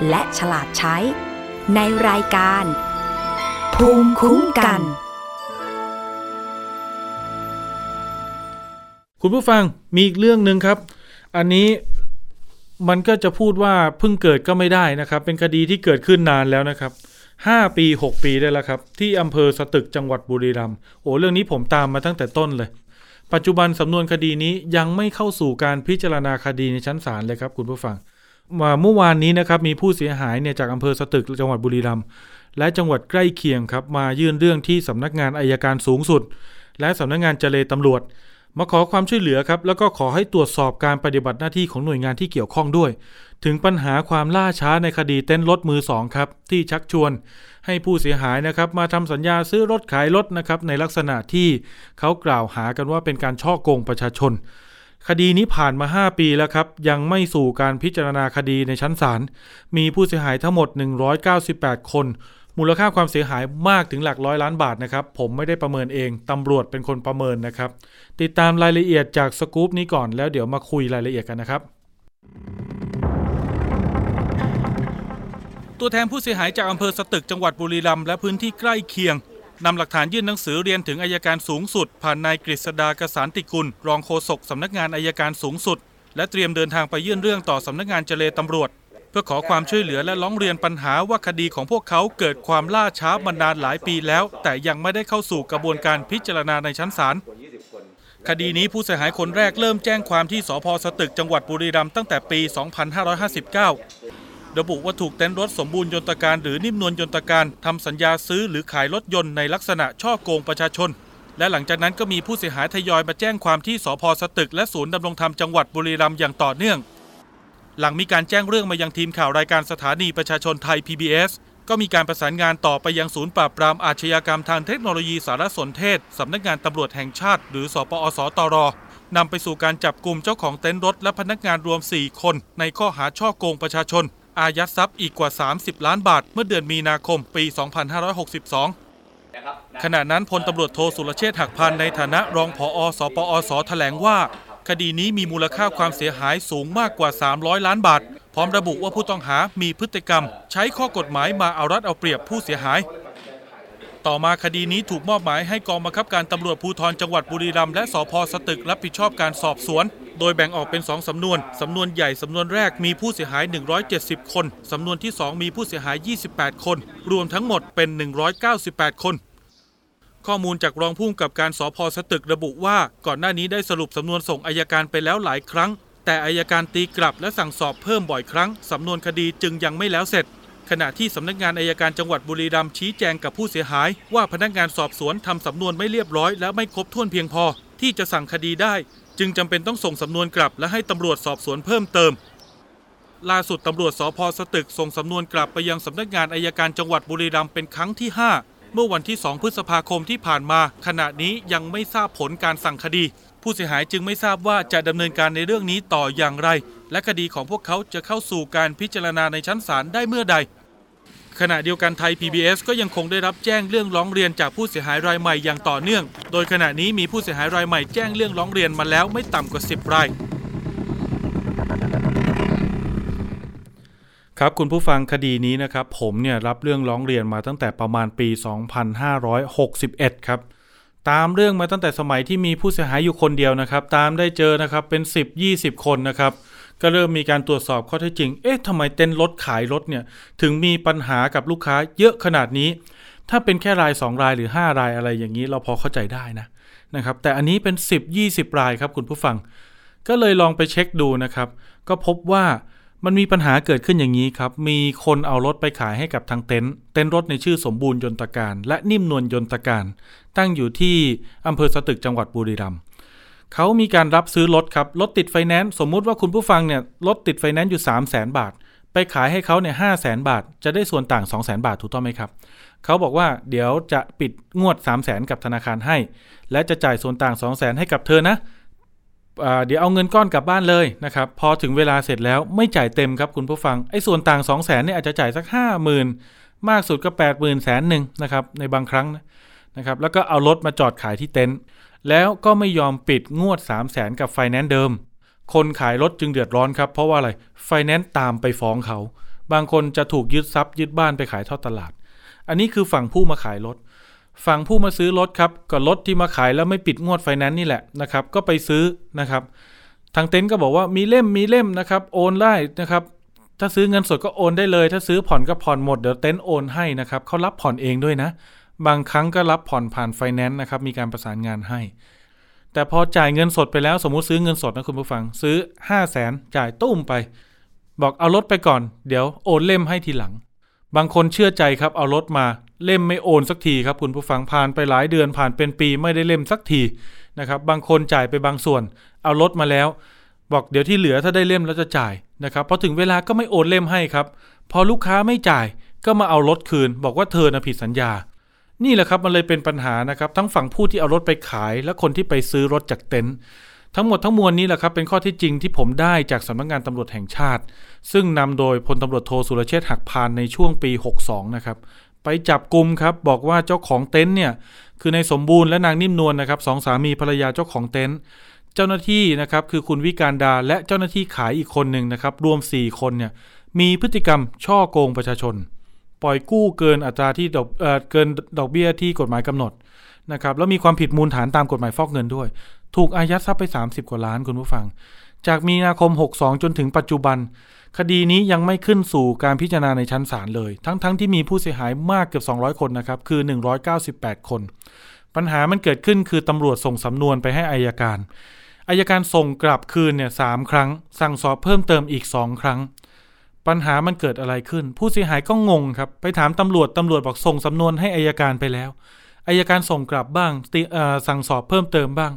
และฉลาดใช้ ในรายการ ภูมิคุ้มกัน คุณผู้ฟังมีอีกเรื่องหนึ่งครับ อันนี้มันก็จะพูดว่าเพิ่งเกิดก็ไม่ได้นะครับ เป็นคดีที่เกิดขึ้นนานแล้วนะครับห้าปีหกปีได้แล้วครับ ที่อำเภอสตึกจังหวัดบุรีรัมย์โอ้เรื่องนี้ผมตามมาตั้งแต่ต้นเลย ปัจจุบันสำนวนคดีนี้ยังไม่เข้าสู่การพิจารณาคดีในชั้นศาลเลยครับคุณผู้ฟัง เมื่อวานนี้นะครับมีผู้เสียหายเนี่ยจากอำเภอสตึกจังหวัดบุรีรัมย์และจังหวัดใกล้เคียงครับมายื่นเรื่องที่สำนักงานอายการสูงสุด และสำนักงานเจเลตำรวจ มาขอความช่วยเหลือครับแล้วก็ขอให้ตรวจสอบการปฏิบัติหน้าที่ของหน่วยงานที่เกี่ยวข้องด้วย ถึงปัญหาความล่าช้าในคดีเต้นรถมือสองครับที่ชักชวน ให้ผู้เสียหายนะครับมาทำสัญญาซื้อรถขายรถนะครับในลักษณะที่เขากล่าวหากันว่าเป็นการช่อโกงประชาชน คดีนี้ผ่านมา 5 ปีแล้วครับ ยังไม่สู่การพิจารณาคดีในชั้นศาล มีผู้เสียหายทั้งหมด 198 คน มูลค่าความเสียหายมากถึงหลักร้อยล้านบาทนะครับ ผมไม่ได้ประเมินเอง ตำรวจเป็นคนประเมินนะครับ ติดตามรายละเอียดจากสกู๊ปนี้ก่อนแล้วเดี๋ยวมาคุยรายละเอียดกันนะครับ ตัวแทนผู้เสียหายจากอำเภอสตึกจังหวัดบุรีรัมย์และพื้นที่ใกล้เคียง นำหลักฐานยื่นหนังสือเรียนถึงอายการสูงสุด ผ่านนายกฤษดากสารติกุล รองโฆษกสำนักงานอายการสูงสุด และเตรียมเดินทางไปยื่นเรื่องต่อสำนักงานเจเลตำรวจ เพื่อขอความช่วยเหลือและร้องเรียนปัญหาว่าคดีของพวกเขาเกิดความล่าช้ามานานหลายปีแล้ว แต่ยังไม่ได้เข้าสู่กระบวนการพิจารณาในชั้นศาลคดีนี้ผู้เสียหายคนแรกเริ่มแจ้งความที่สพสตึกจังหวัดบุรีรัมย์ตั้งแต่ปี 2559 ระบุว่าถูกเต็นท์รถสมบูรณ์ยนตการหรือนิ่มนวลยนตการทำสัญญาซื้อหรือขายรถยนต์ในลักษณะช่อโกงประชาชน และหลังจากนั้นก็มีผู้เสียหายทยอยมาแจ้งความที่สพสตึก และศูนย์ดำรงธรรมจังหวัดบุรีรัมย์อย่างต่อเนื่อง หลังมีการแจ้งเรื่องมายังทีมข่าวรายการสถานีประชาชนไทย PBS ก็มีการประสานงานต่อไปยังศูนย์ปราบปรามอาชญากรรมทางเทคโนโลยีสารสนเทศ สำนักงานตำรวจแห่งชาติ หรือศปอส.ตร.นำไปสู่การจับกลุ่มเจ้าของเต็นท์รถและพนักงานรวม 4 คน ในข้อหาฉ้อโกงประชาชน อายัดทรัพย์อีกกว่า 30 ล้านบาท เมื่อเดือนมีนาคมปี 2562ขณะนั้นพลตำรวจโทสุรเชษฐ์หักพาลในฐานะรองผอ.ศปอส.แถลงว่า คดีนี้มีมูลค่าความเสียหายสูงมากกว่า 300 ล้านบาท พร้อมระบุว่าผู้ต้องหามีพฤติกรรม ใช้ข้อกฎหมายมาเอารัดเอาเปรียบผู้เสียหาย ต่อมาคดีนี้ถูกมอบหมายให้กองบังคับการตำรวจภูธรจังหวัดบุรีรัมย์และสพสตึกรับผิดชอบการสอบสวน โดยแบ่งออกเป็น 2 สำนวน สำนวนใหญ่ สำนวนแรกมีผู้เสียหาย 170 คน สำนวนที่ 2 มีผู้เสียหาย 28 คน รวมทั้งหมดเป็น 198 คนข้อมูลจากรองผู้กำกับการสพสตึกระบุว่าก่อนหน้านี้ได้สรุปสำนวนส่งอายการไปแล้วหลายครั้ง แต่อายการตีกลับและสั่งสอบเพิ่มบ่อยครั้ง สำนวนคดีจึงยังไม่แล้วเสร็จ ขณะที่สำนักงานอายการจังหวัดบุรีรัมย์ชี้แจงกับผู้เสียหาย ว่าพนักงานสอบสวนทำสำนวนไม่เรียบร้อย และไม่ครบถ้วนเพียงพอ ที่จะสั่งคดีได้ จึงจำเป็นต้องส่งสำนวนกลับ และให้ตำรวจสอบสวนเพิ่มเติม ล่าสุดตำรวจสพสตึกส่งสำนวนกลับไปยังสำนักงานอายการจังหวัดบุรีรัมย์เป็นครั้งที่ 5 เมื่อวันที่ 2 พฤษภาคมที่ผ่านมา ขณะนี้ยังไม่ทราบผลการสั่งคดี ผู้เสียหายจึงไม่ทราบว่าจะดำเนินการในเรื่องนี้ต่ออย่างไร และคดีของพวกเขาจะเข้าสู่การพิจารณาในชั้นศาลได้เมื่อใด ขณะเดียวกันไทย PBS ก็ยังคงได้รับแจ้งเรื่องร้องเรียนจากผู้เสียหายรายใหม่อย่างต่อเนื่อง โดยขณะนี้มีผู้เสียหายรายใหม่แจ้งเรื่องร้องเรียนมาแล้วไม่ต่ำกว่า 10 ราย ครับคุณผู้ฟังคดีนี้นะครับผมเนี่ยรับเรื่องร้องเรียนมาตั้งแต่ประมาณปี 2561 ครับ ตามเรื่องมาตั้งแต่สมัยที่มีผู้เสียหายอยู่คนเดียวนะครับ ตามได้เจอนะครับเป็น 10-20 คนนะครับ ก็เริ่มมีการตรวจสอบข้อเท็จจริง เอ๊ะทำไมเต้นรถขายรถเนี่ย ถึงมีปัญหากับลูกค้าเยอะขนาดนี้ ถ้าเป็นแค่ราย 2 รายหรือ 5 รายอะไรอย่างนี้เราพอเข้าใจได้นะนะครับ แต่อันนี้เป็น 10-20 รายครับคุณผู้ฟัง ก็เลยลองไปเช็คดูนะครับ ก็พบว่า มันมีปัญหาเกิดขึ้นอย่างนี้ครับ มีคนเอารถไปขายให้กับทางเต็นท์ เต็นท์รถในชื่อสมบูรณ์ยนตการ และนิ่มนวลยนตการ ตั้งอยู่ที่อำเภอสตึกจังหวัดบุรีรัมย์เขามีการรับซื้อรถครับ รถติดไฟแนนซ์ สมมุติว่าคุณผู้ฟังเนี่ย รถติดไฟแนนซ์อยู่ 3 0 0 0 0 0บาท ไปขายให้เขาเนี่ยห้าแสนบาท จะได้ส่วนต่าง 2 0 0 0 0 0บาทถูกต้องไหมครับ เขาบอกว่าเดี๋ยวจะปิดงวด 3 0 0 0 0 0กับธนาคารให้ และจะจ่ายส่วนต่าง 2 0 0 0 0 0ให้กับเธอนะ เดี๋ยวเอาเงินก้อนกลับบ้านเลยนะครับพอถึงเวลาเสร็จแล้วไม่จ่ายเต็มครับคุณผู้ฟังไอ้ส่วนต่าง 2 0 0 0 0นเนี่ยอาจจะจ่ายสัก 5 0,000 มากสุดก็ 8 0 0 0 0แสนหนึ่งนะครับในบางครั้งนะครับแล้วก็เอารถมาจอดขายที่เต็นท์แล้วก็ไม่ยอมปิดงวด 3 0 0แสนกับไฟแนนซ์เดิม คนขายรถจึงเดือดร้อนครับ เพราะว่าอะไรไฟแนนซ์ตามไปฟ้องเขา บางคนจะถูกยึดทรัพย์ยึดบ้านไปขายทอดตลาด อันนี้คือฝั่งผู้มาขายรถ ฝั่งผู้มาซื้อรถครับก็รถที่มาขายแล้วไม่ปิดงวดไฟแนนซ์นี่แหละนะครับ ก็ไปซื้อนะครับ ทางเต็นท์ก็บอกว่ามีเล่มมีเล่มนะครับ โอนได้นะครับ ถ้าซื้อเงินสดก็โอนได้เลย ถ้าซื้อผ่อนก็ผ่อนหมดเดี๋ยวเต็นท์โอนให้นะครับเขารับผ่อนเองด้วยนะ บางครั้งก็รับผ่อนผ่านไฟแนนซ์นะครับ มีการประสานงานให้ แต่พอจ่ายเงินสดไปแล้ว สมมุติซื้อเงินสดนะคุณผู้ฟัง ซื้อ 5 0 0แสนจ่ายตุ้มไป บอกเอารถไปก่อน เดี๋ยวโอนเล่มให้ทีหลัง บางคนเชื่อใจครับเอารถมาเล่มไม่โอนสักทีครับคุณผู้ฟังผ่านไปหลายเดือนผ่านเป็นปีไม่ได้เล่มสักทีนะครับบางคนจ่ายไปบางส่วน เอารถมาแล้ว บอกเดี๋ยวที่เหลือถ้าได้เล่มแล้วจะจ่ายนะครับพอถึงเวลาก็ไม่โอนเล่มให้ครับ พอลูกค้าไม่จ่ายก็มาเอารถคืน บอกว่าเธอนะผิดสัญญา นี่แหละครับมันเลยเป็นปัญหานะครับ ทั้งฝั่งผู้ที่เอารถไปขาย และคนที่ไปซื้อรถจากเต็นท์ ทั้งหมดทั้งมวลนี้แหละครับเป็นข้อที่จริงที่ผมได้จากสำนักงานตำรวจแห่งชาติ ซึ่งนำโดยพลตำรวจโทสุรเชษฐ์หักพานในช่วงปี 62 นะครับไปจับกลุ่มครับบอกว่าเจ้าของเต็นท์เนี่ยคือในสมบูรณ์และนางนิ่มนวลนะครับสองสามีภรรยาเจ้าของเต็นท์เจ้าหน้าที่นะครับคือคุณวิการดาและเจ้าหน้าที่ขายอีกคนหนึ่งนะครับรวม 4 คนเนี่ยมีพฤติกรรมช่อโกงประชาชน ปล่อยกู้เกินอัตราที่ดอกเอเกินดอกเบี้ยที่กฎหมายกำหนดนะครับแล้วมีความผิดมูลฐานตามกฎหมายฟอกเงินด้วย ถูกอายัดทรัพย์ไป 30 กว่าล้านคุณผู้ฟัง จากมีนาคม 62 จนถึงปัจจุบัน คดีนี้ยังไม่ขึ้นสู่การพิจารณาในชั้นศาลเลย ทั้งๆทที่มีผู้เสียหายมากเกือบ 200 คนนะครับ คือ 198 คน ปัญหามันเกิดขึ้นคือตำรวจส่งสำนวนไปให้อายการอายการส่งกลับคืนเนี่ยสามครั้ง สั่งสอบเพิ่มเติมอีกสองครั้ง ปัญหามันเกิดอะไรขึ้น ผู้เสียหายก็งงครับ ไปถามตำรวจตำรวจบอกส่งสำนวนให้อายการไปแล้วอายการส่งกลับบ้างสั่งสอบเพิ่มเติมบ้าง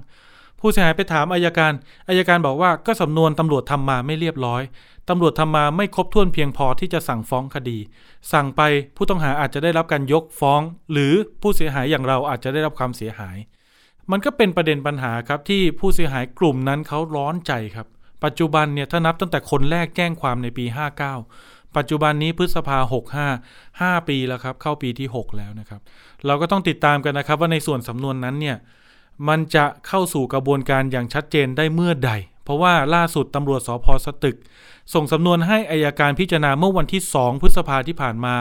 ผู้เสียหายไปถามอายการ อายการบอกว่าก็สำนวนตำรวจทำมาไม่เรียบร้อย ตำรวจทำมาไม่ครบถ้วนเพียงพอที่จะสั่งฟ้องคดี สั่งไปผู้ต้องหาอาจจะได้รับการยกฟ้อง หรือผู้เสียหายอย่างเราอาจจะได้รับความเสียหาย มันก็เป็นประเด็นปัญหาครับที่ผู้เสียหายกลุ่มนั้นเขาร้อนใจครับ ปัจจุบันเนี่ยถ้านับตั้งแต่คนแรกแจ้งความในปี 59 ปัจจุบันนี้พฤษภา65 5 ปีแล้วครับ เข้าปีที่ 6 แล้วนะครับ เราก็ต้องติดตามกันนะครับว่าในส่วนสำนวนนั้นเนี่ย มันจะเข้าสู่กระบวนการอย่างชัดเจนได้เมื่อใด เพราะว่าล่าสุดตำรวจสพสตึก ส่งสำนวนให้อายการพิจารณาเมื่อวันที่ 2 พฤษภาที่ผ่านมา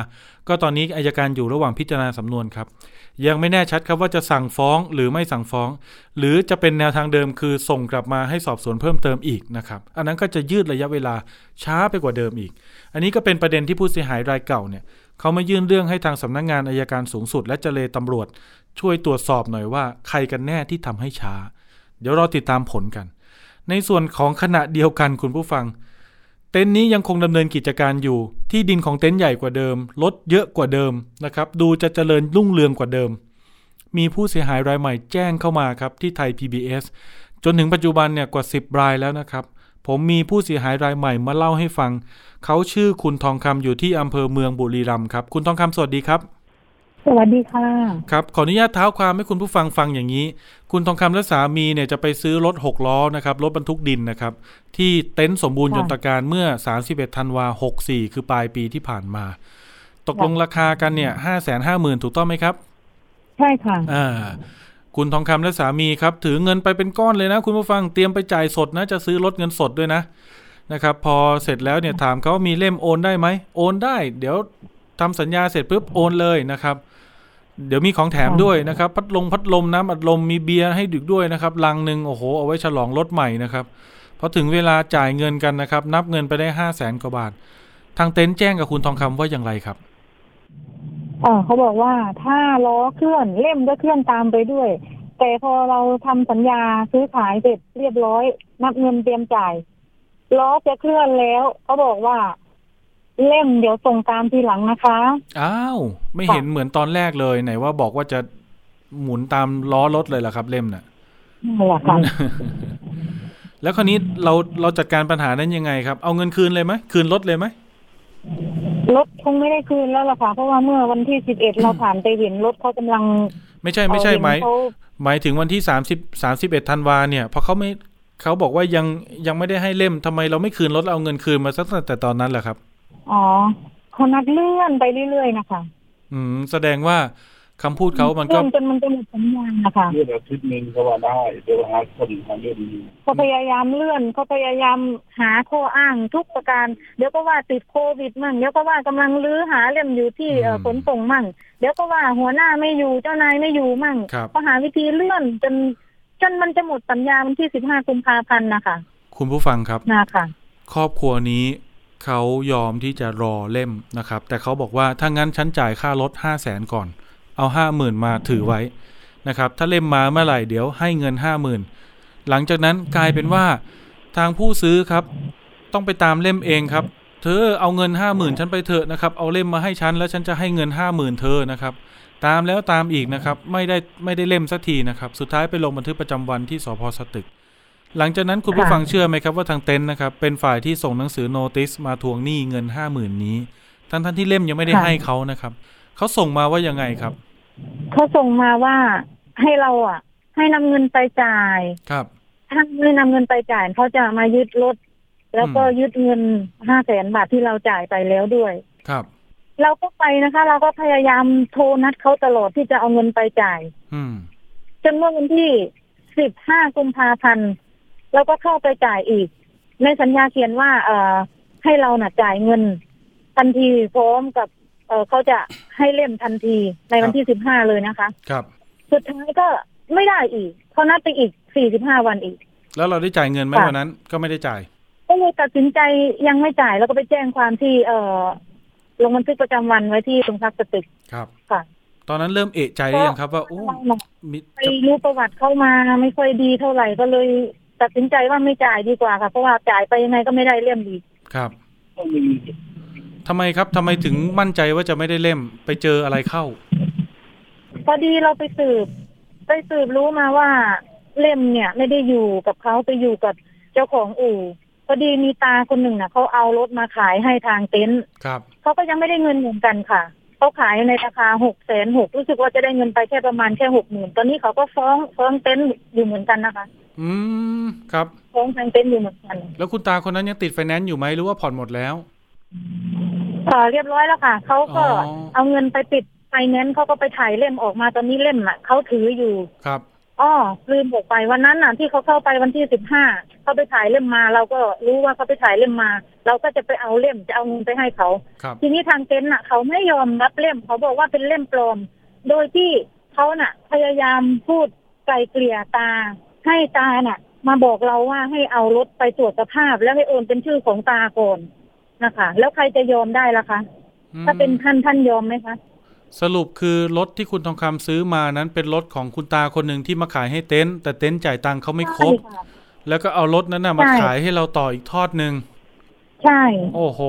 ก็ตอนนี้อายการอยู่ระหว่างพิจารณาสำนวนครับ ยังไม่แน่ชัดครับว่าจะสั่งฟ้องหรือไม่สั่งฟ้อง หรือจะเป็นแนวทางเดิมคือส่งกลับมาให้สอบสวนเพิ่มเติมอีกนะครับอันนั้นก็จะยืดระยะเวลาช้าไปกว่าเดิมอีก อันนี้ก็เป็นประเด็นที่ผู้เสียหายรายเก่าเนี่ยเขามายื่นเรื่องให้ทางสำนักงงานอายการสูงสุด และเจเลตำรวจ ช่วยตรวจสอบหน่อยว่าใครกันแน่ที่ทำให้ช้า เดี๋ยวรอติดตามผลกัน ในส่วนของขณะเดียวกันคุณผู้ฟัง เต็นท์นี้ยังคงดำเนินกิจการอยู่ ที่ดินของเต็นท์ใหญ่กว่าเดิมรถเยอะกว่าเดิมนะครับ ดูจะเจริญรุ่งเรืองกว่าเดิม มีผู้เสียหายรายใหม่แจ้งเข้ามาครับที่ไทย PBS จนถึงปัจจุบันเนี่ยกว่า 10 รายแล้วนะครับ ผมมีผู้เสียหายรายใหม่มาเล่าให้ฟัง เขาชื่อคุณทองคำอยู่ที่อำเภอเมืองบุรีรัมย์ครับ คุณทองคำสวัสดีครับ สวัสดีค่ะ ครับ ขออนุญาตเท้าความให้คุณผู้ฟังฟังอย่างนี้ คุณทองคำและสามีเนี่ยจะไปซื้อรถหกล้อนะครับรถบรรทุกดินนะครับ ที่เต็นท์สมบูรณ์ยค่ะนตการเมื่อ31ธันวา64คือปลายปีที่ผ่านมา ตกลงราคากันเนี่ย5 5 0 0 0 0ถูกต้องไหมครับ ใช่ค่ะอ่าคุณทองคำและสามีครับ ถือเงินไปเป็นก้อนเลยนะ คุณผู้ฟังเตรียมไปจ่ายสดนะ จะซื้อรถเงินสดด้วยนะนะครับ พอเสร็จแล้วเนี่ยถามเขาว่ามีเล่มโอนได้ไหมโอนได้ เดี๋ยวทำสัญญาเสร็จปุ๊บโอนเลยนะครับ เดี๋ยวมีของแถมค่ะด้วยนะครับ พัดลมพัดลมน้ำอัดลมมีเบียร์ให้ดึกด้วยนะครับลังหนึ่งโอ้โหเอาไว้ฉลองรถใหม่นะครับพอถึงเวลาจ่ายเงินกันนะครับ นับเงินไปได้ห้าแสนกว่าบาท ทางเต็นท์แจ้งกับคุณทองคำว่าอย่างไรครับอ๋อเขาบอกว่าถ้าล้อเคลื่อนเล่มก็เคลื่อนตามไปด้วย แต่พอเราทำสัญญาซื้อขายเสร็จเรียบร้อย นับเงินเตรียมจ่ายล้อจะเคลื่อนแล้วเขาบอกว่า เล่มเดี๋ยวส่งตามทีหลังนะคะ อ้าว ไม่เห็นเหมือนตอนแรกเลยไหนว่าบอกว่าจะหมุนตามล้อรถเลยล่ะครับ เล่มน่ะนั่นแหละค่ะแล้วคราวนี้เราเราจัดการปัญหานั้นยังไงครับ เอาเงินคืนเลยไหมคืนรถเลยไหมรถคงไม่ได้คืนแล้วล่ะค่ะเพราะว่าเมื่อวันที่สิบเอ็ดเราผ่านไปเห็นรถเขากำลัง ไม่ใช่ไม่ใช่เอาหมายเขาหมายถึงวันที่สามสิบสามสิบเอ็ดธันวาเนี่ยพอเขาไม่เขาบอกว่ายังยังไม่ได้ให้เล่มทำไมเราไม่คืนรถเราเอาเงินคืนมาสักแต่ตอนนั้นแหละครับ อ๋อเขานัดเลื่อนไปเรื่อยๆนะคะอืม แสดงว่าคำพูดเขามันก็เลื่อนจนมันจะหมดสัญญาณนะคะเลื่อนอาทิตย์หนึ่งก็ว่าได้เดี๋ยวหาคนมาเลื่อนนี้เขาพยายามเลื่อนเขาพยายามหาข้ออ้างทุกประการ เดี๋ยวก็ว่าติดโควิดมั่งเดี๋ยวก็ว่ากำลังลื้อหาเล่มอยู่ที่เอ่ออืมขนส่งมั่ง เดี๋ยวก็ว่าหัวหน้าไม่อยู่เจ้านายไม่อยู่มั่งครับก็หาวิธีเลื่อนจนจนมันจะหมดสัญญาวันที่สิบห้ากุมภาพันธ์นะคะคุณผู้ฟังครับนะคะครอบครัวนี้ เขายอมที่จะรอเล่มนะครับ แต่เขาบอกว่าถ้างั้นฉันจ่ายค่ารถห้าแสนก่อน เอาห้าหมื่นมาถือไว้นะครับ ถ้าเล่มมาเมื่อไหร่เดี๋ยวให้เงินห้าหมื่นหลังจากนั้นกลายเป็นว่าทางผู้ซื้อครับ ต้องไปตามเล่มเองครับ เธอเอาเงินห้าหมื่นฉันไปเถอะนะครับ เอาเล่มมาให้ฉันแล้วฉันจะให้เงินห้าหมื่นเธอนะครับ ตามแล้วตามอีกนะครับ ไม่ได้ไม่ได้เล่มสักทีนะครับ สุดท้ายไปลงบันทึกประจำวันที่สพสตึก หลังจากนั้นคุณผู้ฟังเชื่อไหมครับว่าทางเต็นท์นะครับ เป็นฝ่ายที่ส่งหนังสือโนติสมาทวงหนี้เงินห้าหมื่นนี้ทั้งท่านที่เล่มยังไม่ได้ให้เขานะครับเขาส่งมาว่ายังไงครับเขาส่งมาว่าให้เราอะ ให้นำเงินไปจ่ายครับ ถ้าไม่นำเงินไปจ่ายเขาจะมายึดรถแล้วก็อืมยึดเงินห้าแสนบาทที่เราจ่ายไปแล้วด้วย ครับ เราก็ไปนะคะ เราก็พยายามโทรนัดเขาตลอดที่จะเอาเงินไปจ่าย อืมจนเมื่อวันที่สิบห้ากุมภาพันธ์ เราก็เข้าไปจ่ายอีก ในสัญญาเขียนว่า เอ่อ ให้เราน่ะจ่ายเงิน ทันทีพร้อมกับเออเขาจะให้เล่มทันทีในวันที่สิบห้าเลยนะคะ ครับ สุดท้ายก็ไม่ได้อีกเขานัดไปอีกสี่สิบห้าวันอีก แล้วเราได้จ่ายเงินไหมค่ะวันนั้น ก็ไม่ได้จ่ายก็เลยตัดสินใจยังไม่จ่ายแล้วก็ไปแจ้งความที่ เอ่อลงบันทึกประจำวันไว้ที่โรงพักสตึกครับค่ะ ตอนนั้นเริ่มเอะใจหรือยังครับ ว่าโอ้เราน่ะมิไปจะรู้ประวัติเข้ามาไม่ค่อยดีเท่าไหร่ก็เลย ตัดสินใจว่าไม่จ่ายดีกว่าค่ะเพราะว่าจ่ายไปยังไงก็ไม่ได้เล่มดีครับก็มีทำไมครับทำไมถึงมั่นใจว่าจะไม่ได้เล่ม ไปเจออะไรเข้า พอดีเราไปสืบ ไปสืบรู้มาว่าเล่มเนี่ย ไม่ได้อยู่กับเขาไปอยู่กับเจ้าของอู่พอดีมีตาคนหนึ่งน่ะเขาเอารถมาขายให้ทางเต็นท์ครับเขาก็ยังไม่ได้เงินเหมือนกันค่ะเขาขายในราคาหกแสนหกรู้สึกว่าจะได้เงินไปแค่ประมาณแค่หกหมื่นตอนนี้เขาก็ฟ้องฟ้องเต็นท์อยู่เหมือนกันนะคะ อืมครับฟ้องทางเต็นท์อยู่เหมือนกัน แล้วคุณตาคนนั้นยังติดไฟแนนซ์อยู่ไหมหรือว่าผ่อนหมดแล้วค่ะเรียบร้อยแล้วค่ะเขาก็อ๋อเอาเงินไปปิดไฟแนนซ์เขาก็ไปถ่ายเล่มออกมาตอนนี้เล่มน่ะเขาถืออยู่ครับอ้อลืมบอกไปวันนั้นน่ะที่เขาเข้าไปวันที่สิบห้าเขาไปถ่ายเล่มมา เราก็รู้ว่าเขาไปถ่ายเล่มมา เราก็จะไปเอาเล่มจะเอาเงินไปให้เขาครับทีนี้ทางเต็นท์น่ะเขาไม่ยอมรับเล่มเขาบอกว่าเป็นเล่มปลอม โดยที่เขาน่ะ พยายามพูดไกลเกลี่ยตา ให้ตาน่ะ มาบอกเราว่าให้เอารถไปตรวจสภาพแล้วให้โอนเป็นชื่อของตาก่อนนะคะ แล้วใครจะยอมได้ล่ะคะอืมถ้าเป็นท่านท่านยอมไหมคะ สรุปคือรถที่คุณทองคำซื้อมานั้นเป็นรถของคุณตาคนหนึ่งที่มาขายให้เต็นท์แต่เต็นท์จ่ายตังค์เขาไม่ครบใช่ค่ะแล้วก็เอารถนั้นน่ะมาใช่ขายให้เราต่ออีกทอดหนึ่งใช่ โอ้โห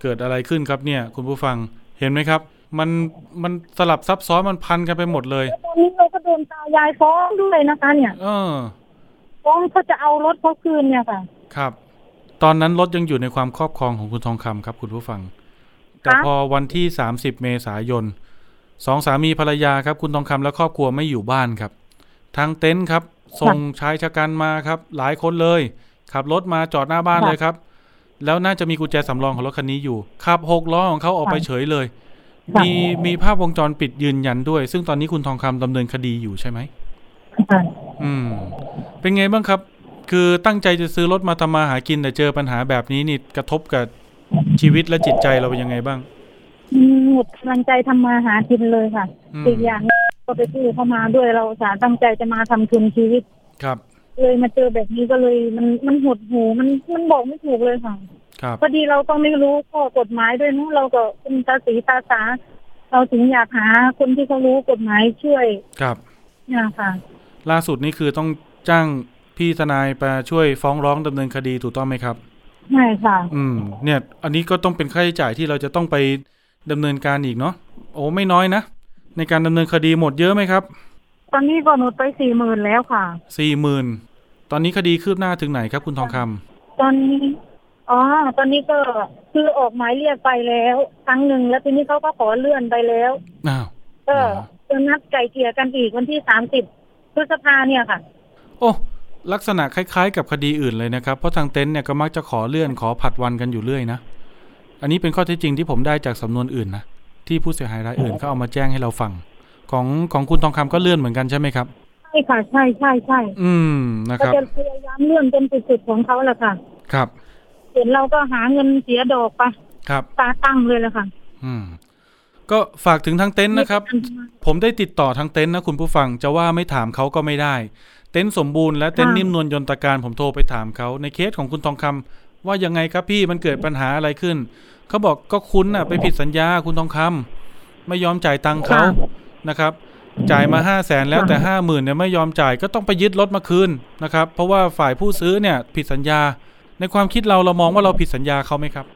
เกิดอะไรขึ้นครับเนี่ย คุณผู้ฟังเห็นไหมครับ มันมันสลับซับซ้อนมันพันกันไปหมดเลยตอนนี้เราก็โดนตายายฟ้องด้วยนะคะ เนี่ยเออฟ้องเขาจะเอารถเขาคืนเนี่ยค่ะ ครับ ตอนนั้นรถยังอยู่ในความครอบครองของคุณทองคำครับ คุณผู้ฟัง แต่ครับพอวันที่30เมษายนสองสามีภรรยาครับ คุณทองคำและครอบครัวไม่อยู่บ้านครับทางเต็นท์ครับ ส่งชายชะกันมาครับ หลายคนเลย ขับรถมาจอดหน้าบ้านเลยครับ แล้วน่าจะมีกุญแจสำรองของรถคันนี้อยู่ขับหกล้อของเขาออกไปเฉยเลย มีมีภาพวงจรปิดยืนยันด้วย ซึ่งตอนนี้คุณทองคำดำเนินคดีอยู่ใช่ไหมค่ะอืม เป็นไงบ้างครับ คือตั้งใจจะซื้อรถมาทำมาหากินแต่เจอปัญหาแบบนี้นี่กระทบกับชีวิตและจิตใจเราเป็นยังไงบ้างอืมหมดกำลังใจทำมาหากินเลยค่ะอืมอีกอย่างก็ไปกู้เข้ามาด้วยเราอุตสาห์ตั้งใจจะมาทำทุนชีวิต ครับ เลยมาเจอแบบนี้ก็เลยมันมันหดหูมันมันบอกไม่ถูกเลยค่ะครับ พอดีเราก็ไม่รู้ข้อกฎหมายด้วยเนอะเราก็เป็นตาสีตาสาเราถึงอยากหาคนที่เขารู้กฎหมายช่วยครับเนี่ยค่ะ ล่าสุดนี่คือต้องจ้างพี่ทนายไปช่วยฟ้องร้องดำเนินคดีถูกต้องไหมครับใช่ค่ะ อืม เนี่ย อันนี้ก็ต้องเป็นค่าใช้จ่ายที่เราจะต้องไปดำเนินการอีกเนาะโอ้ไม่น้อยนะในการดำเนินคดีหมดเยอะไหมครับ ตอนนี้ก็หนุดไปสี่หมื่นแล้วค่ะสี่หมื่นตอนนี้คดีคืบหน้าถึงไหนครับ คุณทองคำตอนนี้ อ๋อ ตอนนี้ก็คือออกหมายเรียกไปแล้วครั้งหนึ่งแล้วทีนี้เขาก็ขอเลื่อนไปแล้วอ้าวก็เหรอจะนัดไก่เกลี่ยกันอีกวันที่สามสิบพฤษภาเนี่ยค่ะ โอ้ลักษณะคล้ายๆ กับคดีอื่นเลยนะครับ เพราะทางเต็นท์เนี่ยก็มักจะขอเลื่อนขอผัดวันกันอยู่เรื่อยนะ อันนี้เป็นข้อเท็จจริงที่ผมได้จากสำนวนอื่นนะที่ผู้เสียหายรายอื่นเขาเอามาแจ้งให้เราฟัง ของของคุณทองคำก็เลื่อนเหมือนกันใช่ไหมครับใช่ค่ะใช่ใช่ใช่อืมนะก็ครับจะพยายามเลื่อนเป็นสุดๆของเขาแหละค่ะ ครับ เห็นเราก็หาเงินเสียดอกไปครับตาตั้งเลยแหละค่ะ อืม ก็ฝากถึงทางเต็นท์นะครับ ผมได้ติดต่อทางเต็นท์นะคุณผู้ฟังจะว่าไม่ถามเขาก็ไม่ได้ เต็นท์สมบูรณ์และเต็นท์ค่ะนิ่มนวลยนตการผมโทรไปถามเขาในเคสของคุณทองคำว่ายังไงครับพี่มันเกิดปัญหาอะไรขึ้นเขาบอกก็คุณน่ะ ไปผิดสัญญาคุณทองคำไม่ยอมจ่ายตังค์เขานะครับจ่ายมาห้าแสนแล้วแต่ห้าหมื่นเนี่ยไม่ยอมจ่ายก็ต้องไปยึดรถมาคืนนะครับ เพราะว่าฝ่ายผู้ซื้อเนี่ย ผิดสัญญา ในความคิดเราเรามองว่าเราผิดสัญญาเขาไหมครับ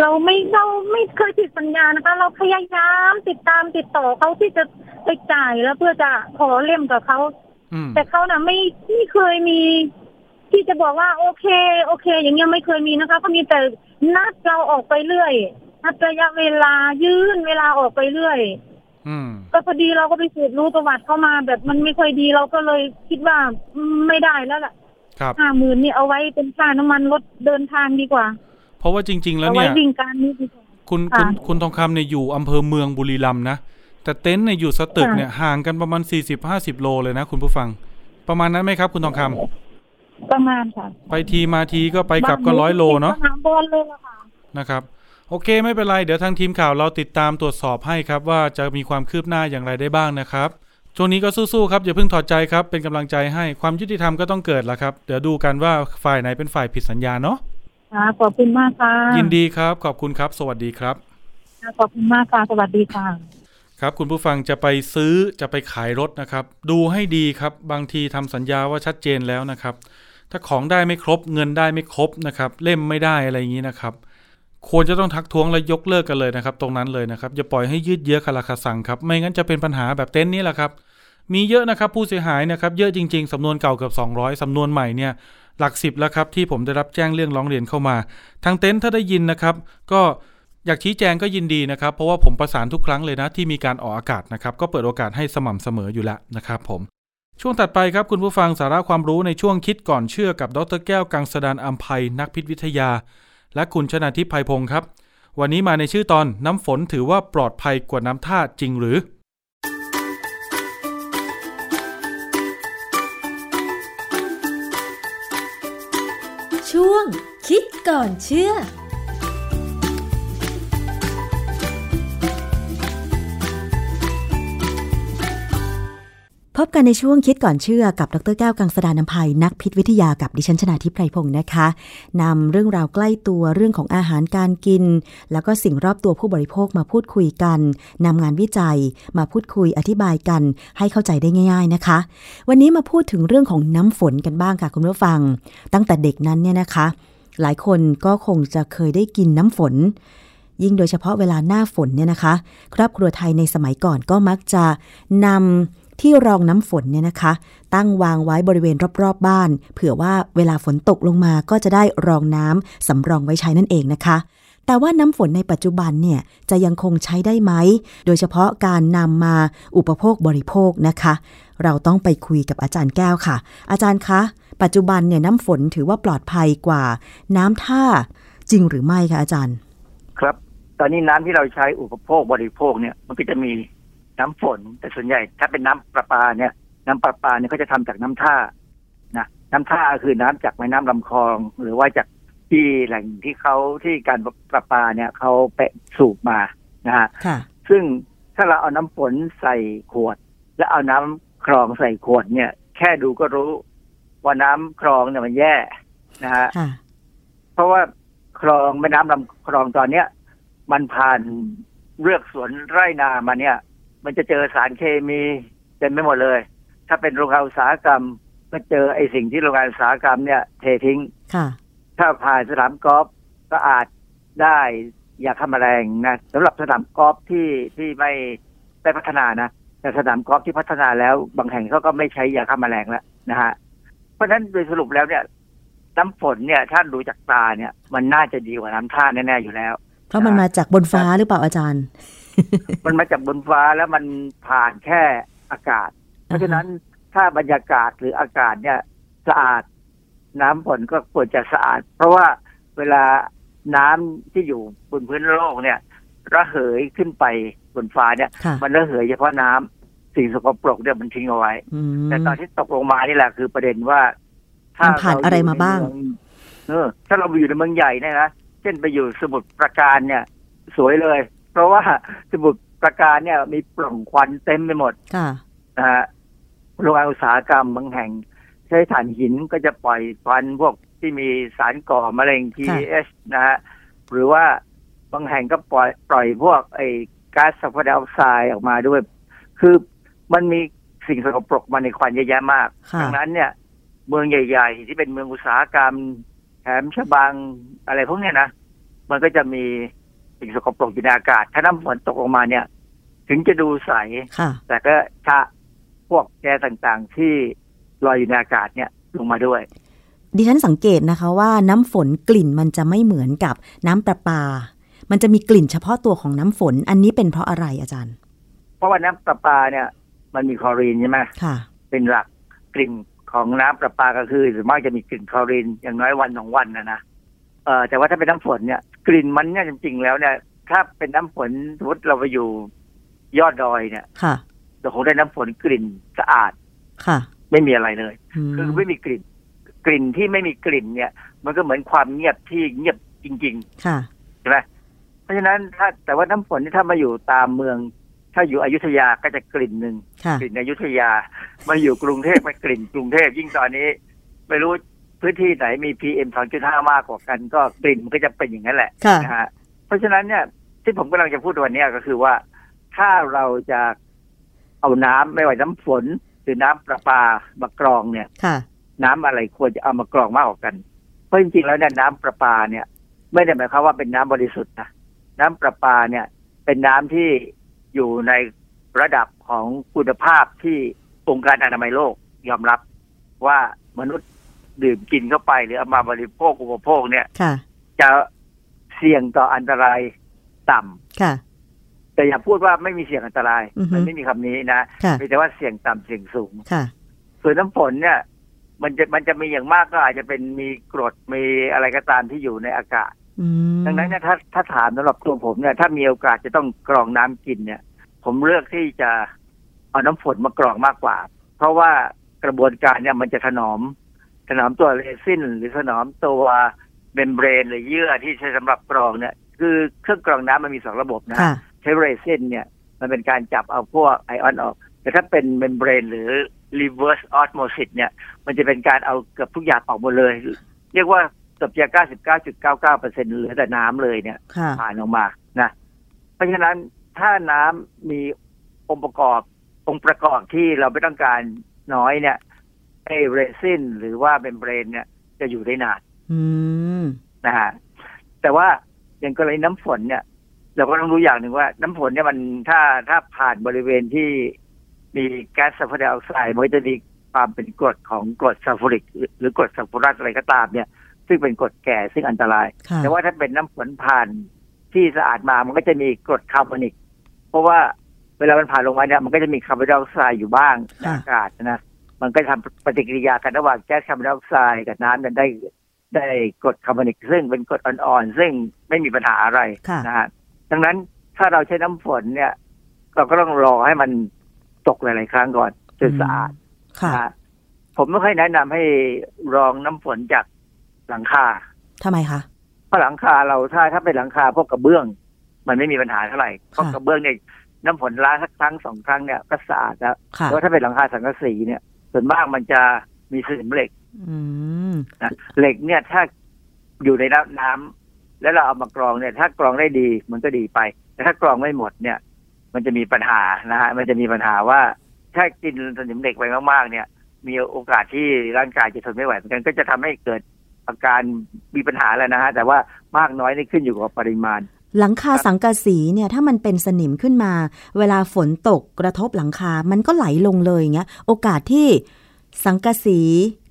เราไม่เราไม่เคยผิดสัญญานะคะ เราพยายามติดตามติดต่อเขาที่จะไปจ่ายแล้วเพื่อจะขอเล่มกับเขาอืมแต่เขาน่ะไม่ไม่เคยมี ที่จะบอกว่าโอเค โอเค อย่างเงี้ยไม่เคยมีนะคะเขามีแต่นัดเราออกไปเรื่อยนัดระยะเวลายื่นเวลาออกไปเรื่อยอืมก็พอดีเราก็ไปสืบรู้ประวัติเข้ามาแบบมันไม่ค่อยดีเราก็เลยคิดว่าอืมไม่ได้แล้วล่ะครับ ห้าหมื่นนี่เอาไว้เป็นค่าน้ำมันรถเดินทางดีกว่า เพราะว่าจริง ๆ แล้วเอาเนี่ไว้ยวิ่งการนี้ดีกว่าคุณคุณคุณทองคำเนี่ยอยู่อำเภอเมืองบุรีรัมย์นะแต่เต็นท์เนี่ยอยู่สตึกเนี่ยห่างกันประมาณสี่สิบห้าสิบโลเลยนะคุณผู้ฟัง ประมาณนั้นไหมครับ คุณทองคำประมาณค่ะ ไปทีมาทีก็ไปกลับก็ร้อยโลเนาะสนามบอลเลยล่ะค่ะนะครับ โอเคไม่เป็นไร เดี๋ยวทางทีมข่าวเราติดตามตรวจสอบให้ครับ ว่าจะมีความคืบหน้าอย่างไรได้บ้างนะครับ ช่วงนี้ก็สู้ๆครับอย่าเพิ่งถอดใจครับเป็นกำลังใจให้ความยุติธรรมก็ต้องเกิดละครับ เดี๋ยวดูกันว่าฝ่ายไหนเป็นฝ่ายผิดสัญญาเนาะค่ะขอบคุณมากค่ะยินดีครับ ขอบคุณครับ สวัสดีครับค่ะขอบคุณมากค่ะสวัสดีค่ะครับคุณผู้ฟังจะไปซื้อจะไปขายรถนะครับ ดูให้ดีครับบางทีทำสัญญาว่าชัดเจนแล้วนะครับ ถ้าของได้ไม่ครบเงินได้ไม่ครบนะครับ เล่มไม่ได้อะไรอย่างนี้นะครับ ควรจะต้องทักท้วงและยกเลิกกันเลยนะครับ ตรงนั้นเลยนะครับอย่าปล่อยให้ยืดเยื้อคาราคาซังครับไม่งั้นจะเป็นปัญหาแบบเต็นท์นี้แหละครับ มีเยอะนะครับผู้เสียหายนะครับเยอะจริง ๆสำนวนเก่าเกือบ200สำนวนใหม่เนี่ยหลักสิบแล้วครับที่ผมได้รับแจ้งเรื่องร้องเรียนเข้ามา ทางเต็นท์ถ้าได้ยินนะครับ ก็อยากชี้แจงก็ยินดีนะครับ เพราะว่าผมประสานทุกครั้งเลยนะที่มีการออกอากาศนะครับ ก็เปิดโอกาสให้สม่ำเสมออยู่แล้วนะครับผมช่วงถัดไปครับคุณผู้ฟังสาระความรู้ในช่วงคิดก่อนเชื่อกับดรแก้วกังสดานอัมภัยนักพิษวิทยา และคุณชนาทิพย์ภัยพงศ์ครับ วันนี้มาในชื่อตอนน้ำฝนถือว่าปลอดภัยกว่าน้ำท่าจริงหรือ ช่วงคิดก่อนเชื่อ พบกันในช่วงคิดก่อนเชื่อกับดรแก้วกังสดานนภัยนักพิษวิทยากับดิฉันชนาทิพไพรพงศ์นะคะนำเรื่องราวใกล้ตัวเรื่องของอาหารการกิน แล้วก็สิ่งรอบตัวผู้บริโภคมาพูดคุยกันนำงานวิจัยมาพูดคุยอธิบายกัน ให้เข้าใจได้ง่าย ๆนะคะ วันนี้มาพูดถึงเรื่องของน้ำฝนกันบ้างค่ะคุณผู้ฟัง ตั้งแต่เด็กนั้นเนี่ยนะคะ หลายคนก็คงจะเคยได้กินน้ำฝนยิ่งโดยเฉพาะเวลาหน้าฝนเนี่ยนะคะ ครอบครัวไทยในสมัยก่อนก็มักจะนำ ที่รองน้ำฝนเนี่ยนะคะ ตั้งวางไว้บริเวณรอบๆบ้าน เผื่อว่าเวลาฝนตกลงมาก็จะได้รองน้ำสำรองไว้ใช้นั่นเองนะคะแต่ว่าน้ำฝนในปัจจุบันเนี่ยจะยังคงใช้ได้ไหม โดยเฉพาะการนำมาอุปโภคบริโภคนะคะ เราต้องไปคุยกับอาจารย์แก้วค่ะ อาจารย์คะ ปัจจุบันเนี่ยน้ำฝนถือว่าปลอดภัยกว่า น้ำท่าจริงหรือไม่คะอาจารย์ ครับ ตอนนี้น้ำที่เราใช้อุปโภคบริโภคเนี่ยมันก็จะมี น้ำฝน แต่ส่วนใหญ่ถ้าเป็นน้ำประปาเนี่ย น้ำประปาเนี่ยก็จะทำจากน้ำท่านะน้ำท่าคือน้ำจากแม่น้ำลำคลอง หรือว่าจากที่แหล่งที่เขาที่การประปาเนี่ยเขาเปะสูบมานะฮะค่ะซึ่งถ้าเราเอาน้ำฝนใส่ขวด แล้วเอาน้ำคลองใส่ขวดเนี่ย แค่ดูก็รู้ว่าน้ำคลองเนี่ยมันแย่นะฮะค่ะเพราะว่าคลองแม่น้ำลำคลองตอนเนี้ย มันผ่านเรือกสวนไร่นามาเนี่ย มันจะเจอสารเคมีเต็มไปหมดเลย ถ้าเป็นโรงงานอุตสาหกรรม ก็เจอไอ้สิ่งที่โรงงานอุตสาหกรรมเนี่ยเททิ้งค่ะ ถ้าผ่านสนามกอล์ฟก็อาจได้ยาฆ่าแมลงนะสำหรับสนามกอล์ฟที่ที่ไม่ได้พัฒนานะแต่สนามกอล์ฟที่พัฒนาแล้ว บางแห่งเขาก็ไม่ใช้ยาฆ่าแมลงแล้วนะฮะเพราะฉะนั้นโดยสรุปแล้วเนี่ยน้ำฝนเนี่ยถ้าดูจากตาเนี่ย มันน่าจะดีกว่าน้ำท่าแน่ๆอยู่แล้ว เพราะมันมาจากบนฟ้าหรือเปล่าอาจารย์ มันมาจากบนฟ้าแล้วมันผ่านแค่อากาศ เพราะฉะนั้นถ้าบรรยากาศหรืออากาศเนี่ยสะอาด น้ำฝนก็ควรจะสะอาด เพราะว่าเวลาน้ำที่อยู่บนพื้นโลกเนี่ย ระเหยขึ้นไปบนฟ้าเนี่ยค่ะมันระเหยเฉพาะน้ำสิ่งสกปรกเนี่ยมันทิ้งเอาไว้อืมแต่ตอนที่ตกลงมานี่แหละคือประเด็นว่า ถ้ามันผ่านอะไรมาบ้างเในเมือเออ ถ้าเราไปอยู่ในเมืองใหญ่เนี่ยนะ เช่นไปอยู่สมุทรปราการเนี่ย สวยเลย เพราะว่าสมุทรปราการเนี่ยมีปล่องควันเต็มไปหมดค่ะนะฮะโรงงานอุตสาหกรรมบางแห่ง ใช้ถ่านหินก็จะปล่อยควันพวกที่มีสารก่อมะเร็ง TS นะฮะหรือว่าบางแห่งก็ปล่อยปล่อยพวกไอ้ก๊าซซัลเฟอร์ไดออกไซด์ออกมาด้วย คือมันมีสิ่งสกปรกมาในควันเยอะแยะมากค่ะดังนั้นเนี่ย เมืองใหญ่ ๆ ที่เป็นเมืองอุตสาหกรรมแหลมฉบังอะไรพวกเนี้ยนะ มันก็จะมี สิ่งสกปรกอยู่ในอากาศ ถ้าน้ำฝนตกลงมาเนี่ย ถึงจะดูใสค่ะแต่ก็ชะพวกแก๊สต่างๆ ที่ลอยอยู่ในอากาศเนี่ยลงมาด้วย ดิฉันสังเกตนะคะว่าน้ำฝนกลิ่นมันจะไม่เหมือนกับน้ำประปา มันจะมีกลิ่นเฉพาะตัวของน้ำฝน อันนี้เป็นเพราะอะไรอาจารย์ เพราะว่าน้ำประปาเนี่ย มันมีคลอรีนใช่ไหมค่ะ เป็นหลักกลิ่นของน้ำประปาก็คือส่วนมากจะมีกลิ่นคลอรีนอย่างน้อยวันสองวันนะนะ เออแต่ว่าถ้าเป็นน้ำฝนเนี่ยกลิ่นมันเนี่ยจริง ๆ แล้วเนี่ย ถ้าเป็นน้ำฝนสมมติเราไปอยู่ยอดดอยเนี่ย ค่ะเราคงได้น้ำฝนกลิ่นสะอาด ค่ะ ไม่มีอะไรเลยมคือไม่มีกลิ่น กลิ่นที่ไม่มีกลิ่นเนี่ย มันก็เหมือนความเงียบที่เงียบจริงค่ะๆใช่ไหมเพราะฉะนั้นถ้าแต่ว่าน้ำฝนที่ถ้ามาอยู่ตามเมือง ถ้าอยู่อยุธยาก็จะกลิ่นหนึ่งค่ะกลิ่นอยุธยา มาอยู่กรุงเทพไปกลิ่นกรุงเทพยิ่งตอนนี้ ไม่รู้ พื้นที่ไหนมี PM 2.5มากกว่ากันก็กลิ่นมันก็จะเป็นอย่างนั้นแหละค่ะนะฮะเพราะฉะนั้นเนี่ยที่ผมกำลังจะพูดวันเนี้ยก็คือว่า ถ้าเราจะเอาน้ำไม่ว่าน้ำฝนหรือน้ำประปามากรองเนี่ยค่ะน้ำอะไรควรจะเอามากรองมากกว่ากัน เพราะจริงๆแล้วเนี่ยน้ำประปาเนี่ย ไม่ได้หมายความว่าเป็นน้ำบริสุทธิ์นะน้ำประปาเนี่ย เป็นน้ำที่อยู่ในระดับของคุณภาพที่องค์การอนามัยโลกยอมรับว่ามนุษย์ ดื่มกินเข้าไป หรือเอามาบริโภคอุปโภคเนี่ยค่ะจะเสี่ยงต่ออันตรายต่ำค่ะ แต่อย่าพูดว่าไม่มีเสี่ยงอันตรายอือฮึมันไม่มีคำนี้นะค่ะมีแต่ว่าเสี่ยงต่ำเสี่ยงสูงค่ะ ส่วนน้ำฝนเนี่ย มันจะมันจะมีอย่างมากก็อาจจะเป็นมีกรดมีอะไรก็ตามที่อยู่ในอากาศอืมดังนั้นเนี่ยถ้าถ้าถามสำหรับตัวผมเนี่ย ถ้ามีโอกาสจะต้องกรองน้ำกินเนี่ย ผมเลือกที่จะเอาน้ำฝนมากรองมากกว่า เพราะว่ากระบวนการเนี่ยมันจะถนอม ถนอมตัวเรซินหรือถนอมตัว membrane หรือเยื่อที่ใช้สำหรับกรองเนี่ย คือเครื่องกรองน้ำมันมีสองระบบนะค่ะใช้เรซินเนี่ย มันเป็นการจับเอาพวกไอออนออก แต่ถ้าเป็น membrane หรือ reverse osmosis เนี่ย มันจะเป็นการเอาเกือบทุกอย่างออกหมดเลย เรียกว่าเกือบจะ99.99%เหลือแต่น้ำเลยเนี่ยค่ะผ่านออกมานะ เพราะฉะนั้นถ้าน้ำมีองค์ประกอบองค์ประกอบที่เราไม่ต้องการน้อยเนี่ย ไอเรซินหรือว่า membrane เนี่ยจะอยู่ได้นานอืมนะฮะแต่ว่าอย่างกรณีน้ำฝนเนี่ย เราก็ต้องรู้อย่างหนึ่งว่า น้ำฝนเนี่ยมันถ้าถ้าผ่านบริเวณที่มีแก๊สซัลเฟอร์ไดออกไซด์มันก็จะมีความเป็นกรดของกรดซัลฟูริกหรือหรือกรดซัลฟูรัสอะไรก็ตามเนี่ย ซึ่งเป็นกรดแก่ซึ่งอันตรายค่ะแต่ว่าถ้าเป็นน้ำฝนผ่านที่สะอาดมามันก็จะมีกรดคาร์บอนิก เพราะว่าเวลามันผ่านลงมาเนี่ยมันก็จะมีคาร์บอนไดออกไซด์อยู่บ้างในค่ะอากาศนะ มันก็ทำปฏิกิริยากันระหว่างแก๊สคาร์บอนไดออกไซด์กับน้ำนั้นได้ได้กรดคาร์บอนิกซึ่งเป็นกรดอ่อนๆซึ่งไม่มีปัญหาอะไรค่ะนะฮะดังนั้นถ้าเราใช้น้ำฝนเนี่ย เราก็ต้องรอให้มันตกหลายๆครั้งก่อนจนสะอาดค่ะนะฮะผมไม่ค่อยแนะนำให้รองน้ำฝนจากหลังคาทำไมคะเพราะหลังคาเราถ้าถ้าเป็นหลังคาพวกกระเบื้อง มันไม่มีปัญหาเท่าไหร่เพราะค่ะกระเบื้องเนี่ยน้ำฝนล้างสักครั้งสองครั้งเนี่ยก็สะอาดแล้วค่ะแต่ว่าถ้าเป็นหลังคาสังกะสีเนี่ย ส่วนมากมันจะมีสนิมเหล็กอืมนะเหล็กเนี่ยถ้าอยู่ในน้ำน้ำแล้วเราเอามากรองเนี่ย ถ้ากรองได้ดีมันก็ดีไป แต่ถ้ากรองไม่หมดเนี่ย มันจะมีปัญหานะฮะมันจะมีปัญหาว่าถ้ากินสนิมเหล็กไปมากๆเนี่ย มีโอกาสที่ร่างกายจะทนไม่ไหวเหมือนกันก็จะทำให้เกิดอาการมีปัญหาแล้วนะฮะแต่ว่ามากน้อยนี่ขึ้นอยู่กับปริมาณ หลังคาสังกะสีเนี่ยถ้ามันเป็นสนิมขึ้นมา เวลาฝนตกกระทบหลังคา มันก็ไหลลงเลยอย่างเงี้ย โอกาสที่สังกะสี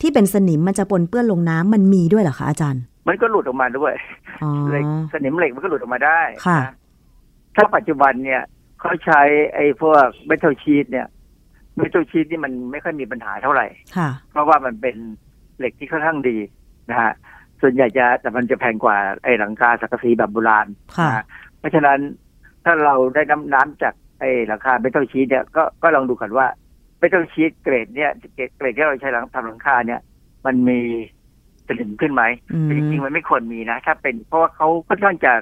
ที่เป็นสนิมมันจะปนเปื้อนลงน้ำมันมีด้วยเหรอคะอาจารย์ มันก็หลุดออกมาด้วยอ๋อเหล็กสนิมเหล็กมันก็หลุดออกมาได้ค่ะนถ้าปัจจุบันเนี่ยเขาใช้ไอ้พวกเมทัลชีตเนี่ยเมทัลชีตนี่มันไม่ค่อยมีปัญหาเท่าไหร่ ค่ะ เพราะว่ามันเป็นเหล็กที่ค่อนข้างดีนะฮะ ส่วนใหญ่จะแต่มันจะแพงกว่าไอ้หลังคาสังกะสีแบบโบราณค่ะนะฮะเพราะฉะนั้นถ้าเราได้น้ำน้ำจากไอ้หลังคาเมทัลชีตเนี่ยก็ก็ลองดูกันว่าเมทัลชีตเกรดเนี่ยเกรดเกรดที่เราใช้หลังทำหลังคาเนี่ย มันมีสนิมขึ้นไหมอืมจริงๆมันไม่ควรมีนะ ถ้าเป็นเพราะว่าเขาค่อนข้างจะ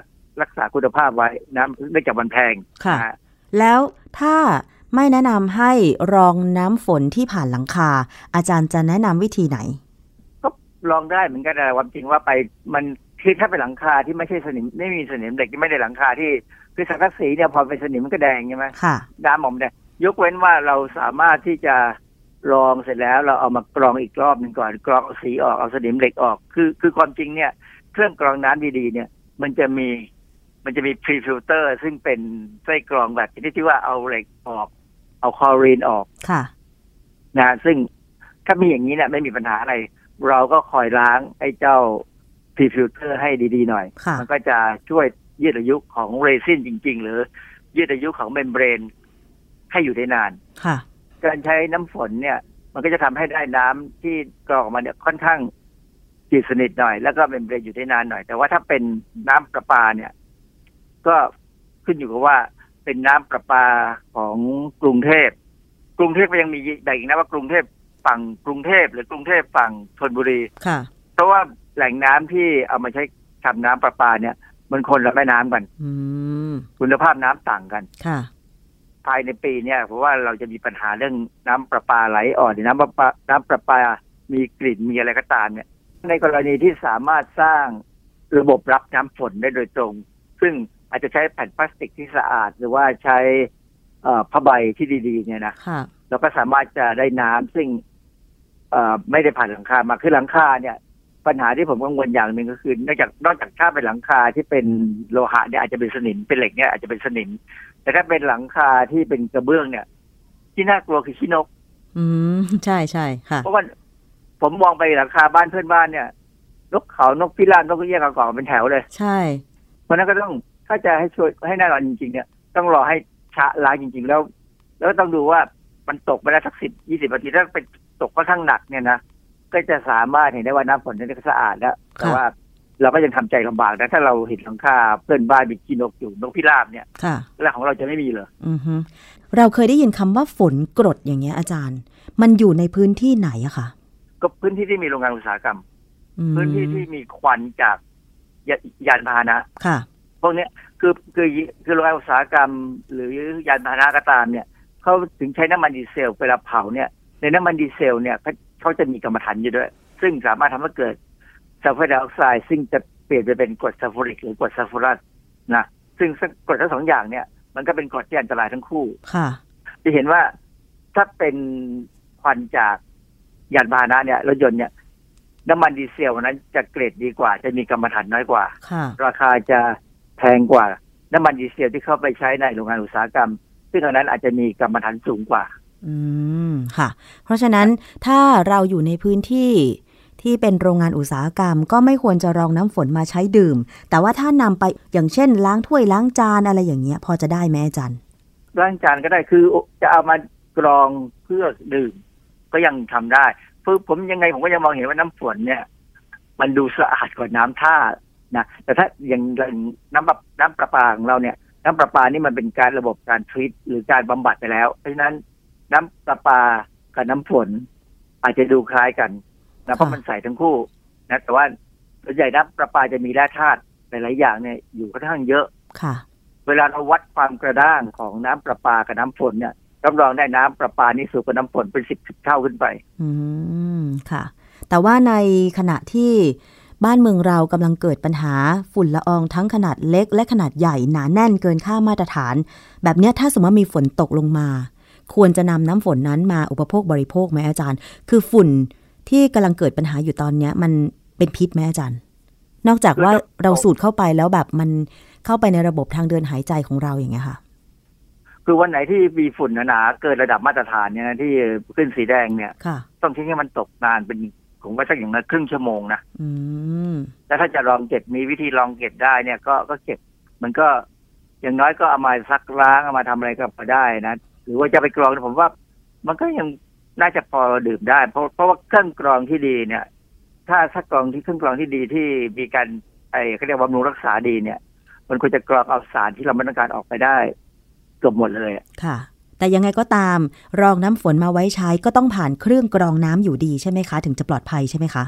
รักษาคุณภาพไว้นะเนื่องจากมันแพงค่ะนะฮะแล้วถ้าไม่แนะนำให้รองน้ำฝนที่ผ่านหลังคา อาจารย์จะแนะนำวิธีไหนก็ ลองได้เหมือนกันแต่ความจริงว่าไปมันคือถ้าเป็นหลังคาที่ไม่ใช่สนิมไม่มีสนิมเหล็กที่ไม่ได้หลังคาที่คือสังกะสีเนี่ยพอเป็นสนิมมันก็แดงใช่ไหมค่ะน้ำออกมาแดงยกเว้นว่าเราสามารถที่จะรองเสร็จแล้วเราเอามากรองอีกรอบหนึ่งก่อนกรองเอาสีออกเอาสนิมเหล็กออก คือคือความจริงเนี่ย เครื่องกรองน้ำดีๆ เนี่ย มันจะมีมันจะมี pre-filter ซึ่งเป็นไส้กรองแบบชนิดที่ว่าเอาเหล็กออก เอาคลอรีนออกค่ะนะซึ่งถ้ามีอย่างนี้เนี่ยไม่มีปัญหาอะไร เราก็คอยล้างไอ้เจ้าpre-filter ให้ดีๆหน่อยค่ะมันก็จะช่วยยืดอายุของเรซินจริง ๆ หรือยืดอายุของเมมเบรนให้อยู่ได้นานค่ะการใช้น้ำฝนเนี่ย มันก็จะทำให้ได้น้ำที่กรองออกมาเนี่ยค่อนข้างจืดสนิทหน่อย แล้วก็เมมเบรนอยู่ได้นานหน่อย แต่ว่าถ้าเป็นน้ำประปาเนี่ย ก็ขึ้นอยู่กับว่าเป็นน้ำประปาของกรุงเทพกรุงเทพก็ยังมีแบ่งอีกนะว่ากรุงเทพ ฝั่งกรุงเทพหรือกรุงเทพฝั่งธนบุรีค่ะ เพราะว่าแหล่งน้ำที่เอามาใช้ทำน้ำประปาเนี่ย มันคนละแม่น้ำกัน อืมคุณภาพน้ำต่างกันค่ะ ภายในปีเนี่ยเพราะว่าเราจะมีปัญหาเรื่องน้ำประปาไหลอ่อนหรือน้ำประปาน้ำประปา มีกลิ่นมีอะไรก็ตามเนี่ย ในกรณีที่สามารถสร้างระบบรับน้ำฝนได้โดยตรง ซึ่งอาจจะใช้แผ่นพลาสติกที่สะอาด หรือว่าใช้เอ่อผ้าใบที่ดี ๆ เนี่ยนะค่ะเราก็สามารถจะได้น้ำซึ่งเอ่อ ไม่ได้ผ่านหลังคามาคือหลังคาเนี่ย ปัญหาที่ผมกังวลอย่างหนึ่งก็คือนอกจากนอกจากถ้าเป็นหลังคาที่เป็นโลหะเนี่ยอาจจะเป็นสนิมเป็นเหล็กเนี่ยอาจจะเป็นสนิม แต่ถ้าเป็นหลังคาที่เป็นกระเบื้องเนี่ย ที่น่ากลัวคือขี้นก อืมใช่ใช่ค่ะเพราะว่าผมมองไปหลังคาบ้านเพื่อนบ้านเนี่ยนกเขานกพิราบนกกระเอี้ยงกระกอกเป็นแถวเลย ใช่เพราะฉะนั้นก็ต้องถ้าจะให้ช่วยให้แน่นอนจริงๆเนี่ย ต้องรอให้ชะล้างจริง ๆ แล้ว แล้วต้องดูว่ามันตกไปแล้วสักสิบยี่สิบนาทีถ้าเป็น ตกค่อนข้างหนักเนี่ยนะก็จะสามารถเห็นได้ว่าน้ำฝนนี่ก็สะอาดแล้วแต่ว่าเราก็ยังทำใจลำบากนะถ้าเราเห็นหลังคาเพื่อนบ้านมีขี้นกอยู่นกพิราบเนี่ยค่ะแล้วของเราจะไม่มีเหรออือฮึเราเคยได้ยินคำว่าฝนกรดอย่างเงี้ยอาจารย์ มันอยู่ในพื้นที่ไหนอะคะก็พื้นที่ที่มีโรงงานอุตสาหกรรมอืมพื้นที่ที่มีควันจากยายานพาหนะค่ะพวกเนี้ยคือคือคือโรงงานอุตสาหกรรม หรือยานพาหนะก็ตามเนี่ยเขาถึงใช้น้ำมันดีเซลเวลาเผาเนี่ย ในน้ำมันดีเซลเนี่ยเขาเขาจะมีกำมะถันอยู่ด้วย ซึ่งสามารถทำให้เกิดซัลเฟอร์ไดออกไซด์ซึ่งจะเปลี่ยนไปเป็นกรดซัลฟูริกหรือกรดซัลฟูรัสนะซึ่งกรดทั้งสองอย่างเนี่ย มันก็เป็นกรดที่อันตรายทั้งคู่ค่ะ จะเห็นว่าถ้าเป็นควันจากยานพาหนะเนี่ยรถยนต์เนี่ยน้ำมันดีเซลนั้นจะเกรดดีกว่า จะมีกรรมฐานน้อยกว่าค่ะราคาจะแพงกว่า น้ำมันดีเซลที่เข้าไปใช้ในโรงงานอุตสาหกรรม ซึ่งอันนั้นอาจจะมีกรรมฐานสูงกว่า อืมค่ะ เพราะฉะนั้นถ้าเราอยู่ในพื้นที่ที่เป็นโรงงานอุตสาหกรรม ก็ไม่ควรจะรองน้ำฝนมาใช้ดื่ม แต่ว่าถ้านำไปอย่างเช่น ล้างถ้วยล้างจานอะไรอย่างเงี้ย พอจะได้ไหมอาจารย์ล้างจานก็ได้คือจะเอามากรองเพื่อดื่ม ก็ยังทำได้คือผมยังไงผมก็ยังมองเห็นว่าน้ำฝนเนี่ย มันดูสะอาดกว่าน้ำท่านะแต่ถ้าอย่างน้ำน้ำประปาของเราเนี่ย น้ำประปานี่มันเป็นการระบบการทรีตหรือการบำบัดไปแล้ว เพราะฉะนั้น น้ำประปากับน้ำฝน อาจจะดูคล้ายกันนะเพราะมันใส่ทั้งคู่นะแต่ว่าส่วนใหญ่น้ำประปาจะมีแร่ธาตุหลายๆอย่างเนี่ยอยู่ค่อนข้างเยอะค่ะ เวลาเราวัดความกระด้างของน้ำประปากับน้ำฝนเนี่ยรับรองได้น้ำประปานี่สูงกว่าน้ำฝนเป็นสิบสิบเท่าขึ้นไป อืมค่ะ แต่ว่าในขณะที่บ้านเมืองเรากำลังเกิดปัญหาฝุ่นละอองทั้งขนาดเล็ก และขนาดใหญ่หนาแน่นเกินค่ามาตรฐาน แบบเนี้ยถ้าสมมติว่ามีฝนตกลงมา ควรจะนำน้ำฝนนั้นมาอุปโภคบริโภคไหมอาจารย์ คือฝุ่นที่กำลังเกิดปัญหาอยู่ตอนเนี้ย มันเป็นพิษไหมอาจารย์ นอกจากว่าเราสูดเข้าไปแล้วแบบมันเข้าไปในระบบทางเดินหายใจของเราอย่างเงี้ยค่ะ คือวันไหนที่มีฝุ่นหนาๆเกินระดับมาตรฐานเนี่ยนะที่ขึ้นสีแดงเนี่ยค่ะต้องทิ้งให้มันตกนานเป็นผมว่าสักอย่างน้อยครึ่งชั่วโมงนะอืมแล้วถ้าจะลองเก็บมีวิธีลองเก็บได้เนี่ย ก็ก็เก็บ มันก็อย่างน้อยก็เอามาซักล้างเอามาทำอะไรก็พอได้นะ หรือว่าจะไปกรองผมว่า มันก็ยังน่าจะพอดื่มได้ เพราะเพราะว่าเครื่องกรองที่ดีเนี่ย ถ้าถ้ากรองที่เครื่องกรองที่ดีที่มีการไอ้เขาเรียกว่าบำรุงรักษาดีเนี่ย มันควรจะกรองเอาสารที่เราไม่ต้องการออกไปได้เกือบหมดเลยอะค่ะ แต่ยังไงก็ตาม รองน้ำฝนมาไว้ใช้ก็ต้องผ่านเครื่องกรองน้ำอยู่ดีใช่ไหมคะ ถึงจะปลอดภัยใช่ไหมคะ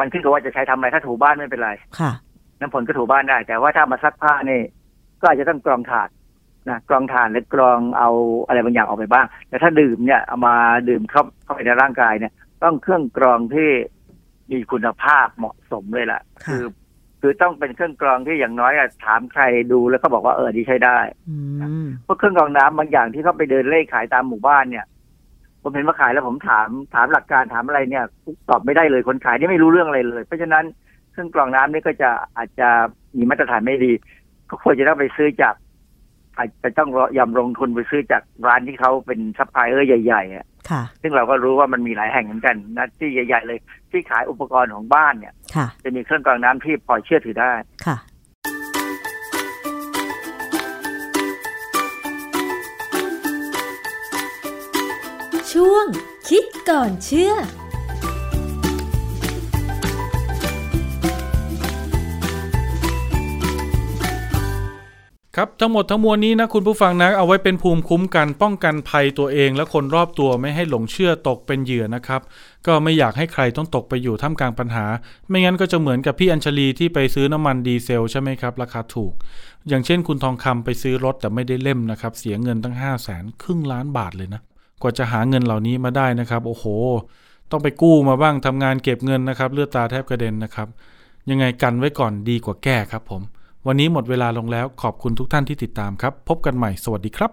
มันขึ้นกับว่าจะใช้ทำอะไรถ้าถูบ้านไม่เป็นไรค่ะ น้ำฝนก็ถูบ้านได้ แต่ว่าถ้ามาซักผ้านี่ ก็อาจจะต้องกรองถ่าน นะกรองถ่านหรือกรองเอาอะไรบางอย่างออกไปบ้าง แต่ถ้าดื่มเนี่ยเอามาดื่มเข้าเข้าไปในร่างกายเนี่ย ต้องเครื่องกรองที่มีคุณภาพเหมาะสมเลยล่ะค่ะอคือต้องเป็นเครื่องกรองที่อย่างน้อยอะถามใครดูแล้วก็บอกว่าเออดีใช้ได้อืมเพราะเครื่องกรองน้ำบางอย่างที่เขาไปเดินเล่ขายตามหมู่บ้านเนี่ย ผมเห็นมาขายแล้วผมถามถามหลักการถามอะไรเนี่ยตอบไม่ได้เลยคนขายนี่ไม่รู้เรื่องอะไรเลย เพราะฉะนั้นเครื่องกรองน้ำนี่ก็จะอาจจะมีมาตรฐานไม่ดี ก็ควรจะต้องไปซื้อจาก อาจจะต้องยอมลงทุนไปซื้อจากร้านที่เขาเป็นซัพพลายเออร์ใหญ่ๆอะค่ะ ซึ่งเราก็รู้ว่ามันมีหลายแห่งเหมือนกันนะที่ใหญ่ ๆ เลย ที่ขายอุปกรณ์ของบ้านเนี่ยค่ะจะมีเครื่องกรองน้ำที่พอเชื่อถือได้ค่ะ ช่วงคิดก่อนเชื่อ ครับทั้งหมดทั้งมวลนี้นะคุณผู้ฟังนะเอาไว้เป็นภูมิคุ้มกันป้องกันภัยตัวเองและคนรอบตัวไม่ให้หลงเชื่อตกเป็นเหยื่อนะครับ ก็ไม่อยากให้ใครต้องตกไปอยู่ท่ามกลางปัญหา ไม่งั้นก็จะเหมือนกับพี่อัญชลีที่ไปซื้อน้ำมันดีเซลใช่ไหมครับ ราคาถูก อย่างเช่นคุณทองคำไปซื้อรถแต่ไม่ได้เล่มนะครับ เสียเงินตั้ง5 0 0แสนครึ่งล้านบาทเลยนะกว่าจะหาเงินเหล่านี้มาได้นะครับ โอ้โห ต้องไปกู้มาบ้างทำงานเก็บเงินนะครับ เลือดตาแทบกระเด็นนะครับ ยังไงกันไว้ก่อนดีกว่าแก้ครับผม วันนี้หมดเวลาลงแล้วขอบคุณทุกท่านที่ติดตามครับ พบกันใหม่สวัสดีครับ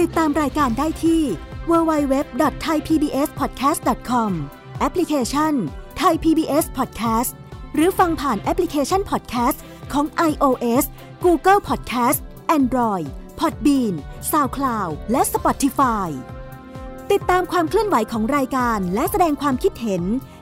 ติดตามรายการได้ที่ www.thaipbspodcast.com แอปพลิเคชัน Thai PBS Podcast หรือฟังผ่านแอปพลิเคชัน Podcast ของ iOS Google Podcast Android Podbean SoundCloud และ Spotify ติดตามความเคลื่อนไหวของรายการและแสดงความคิดเห็น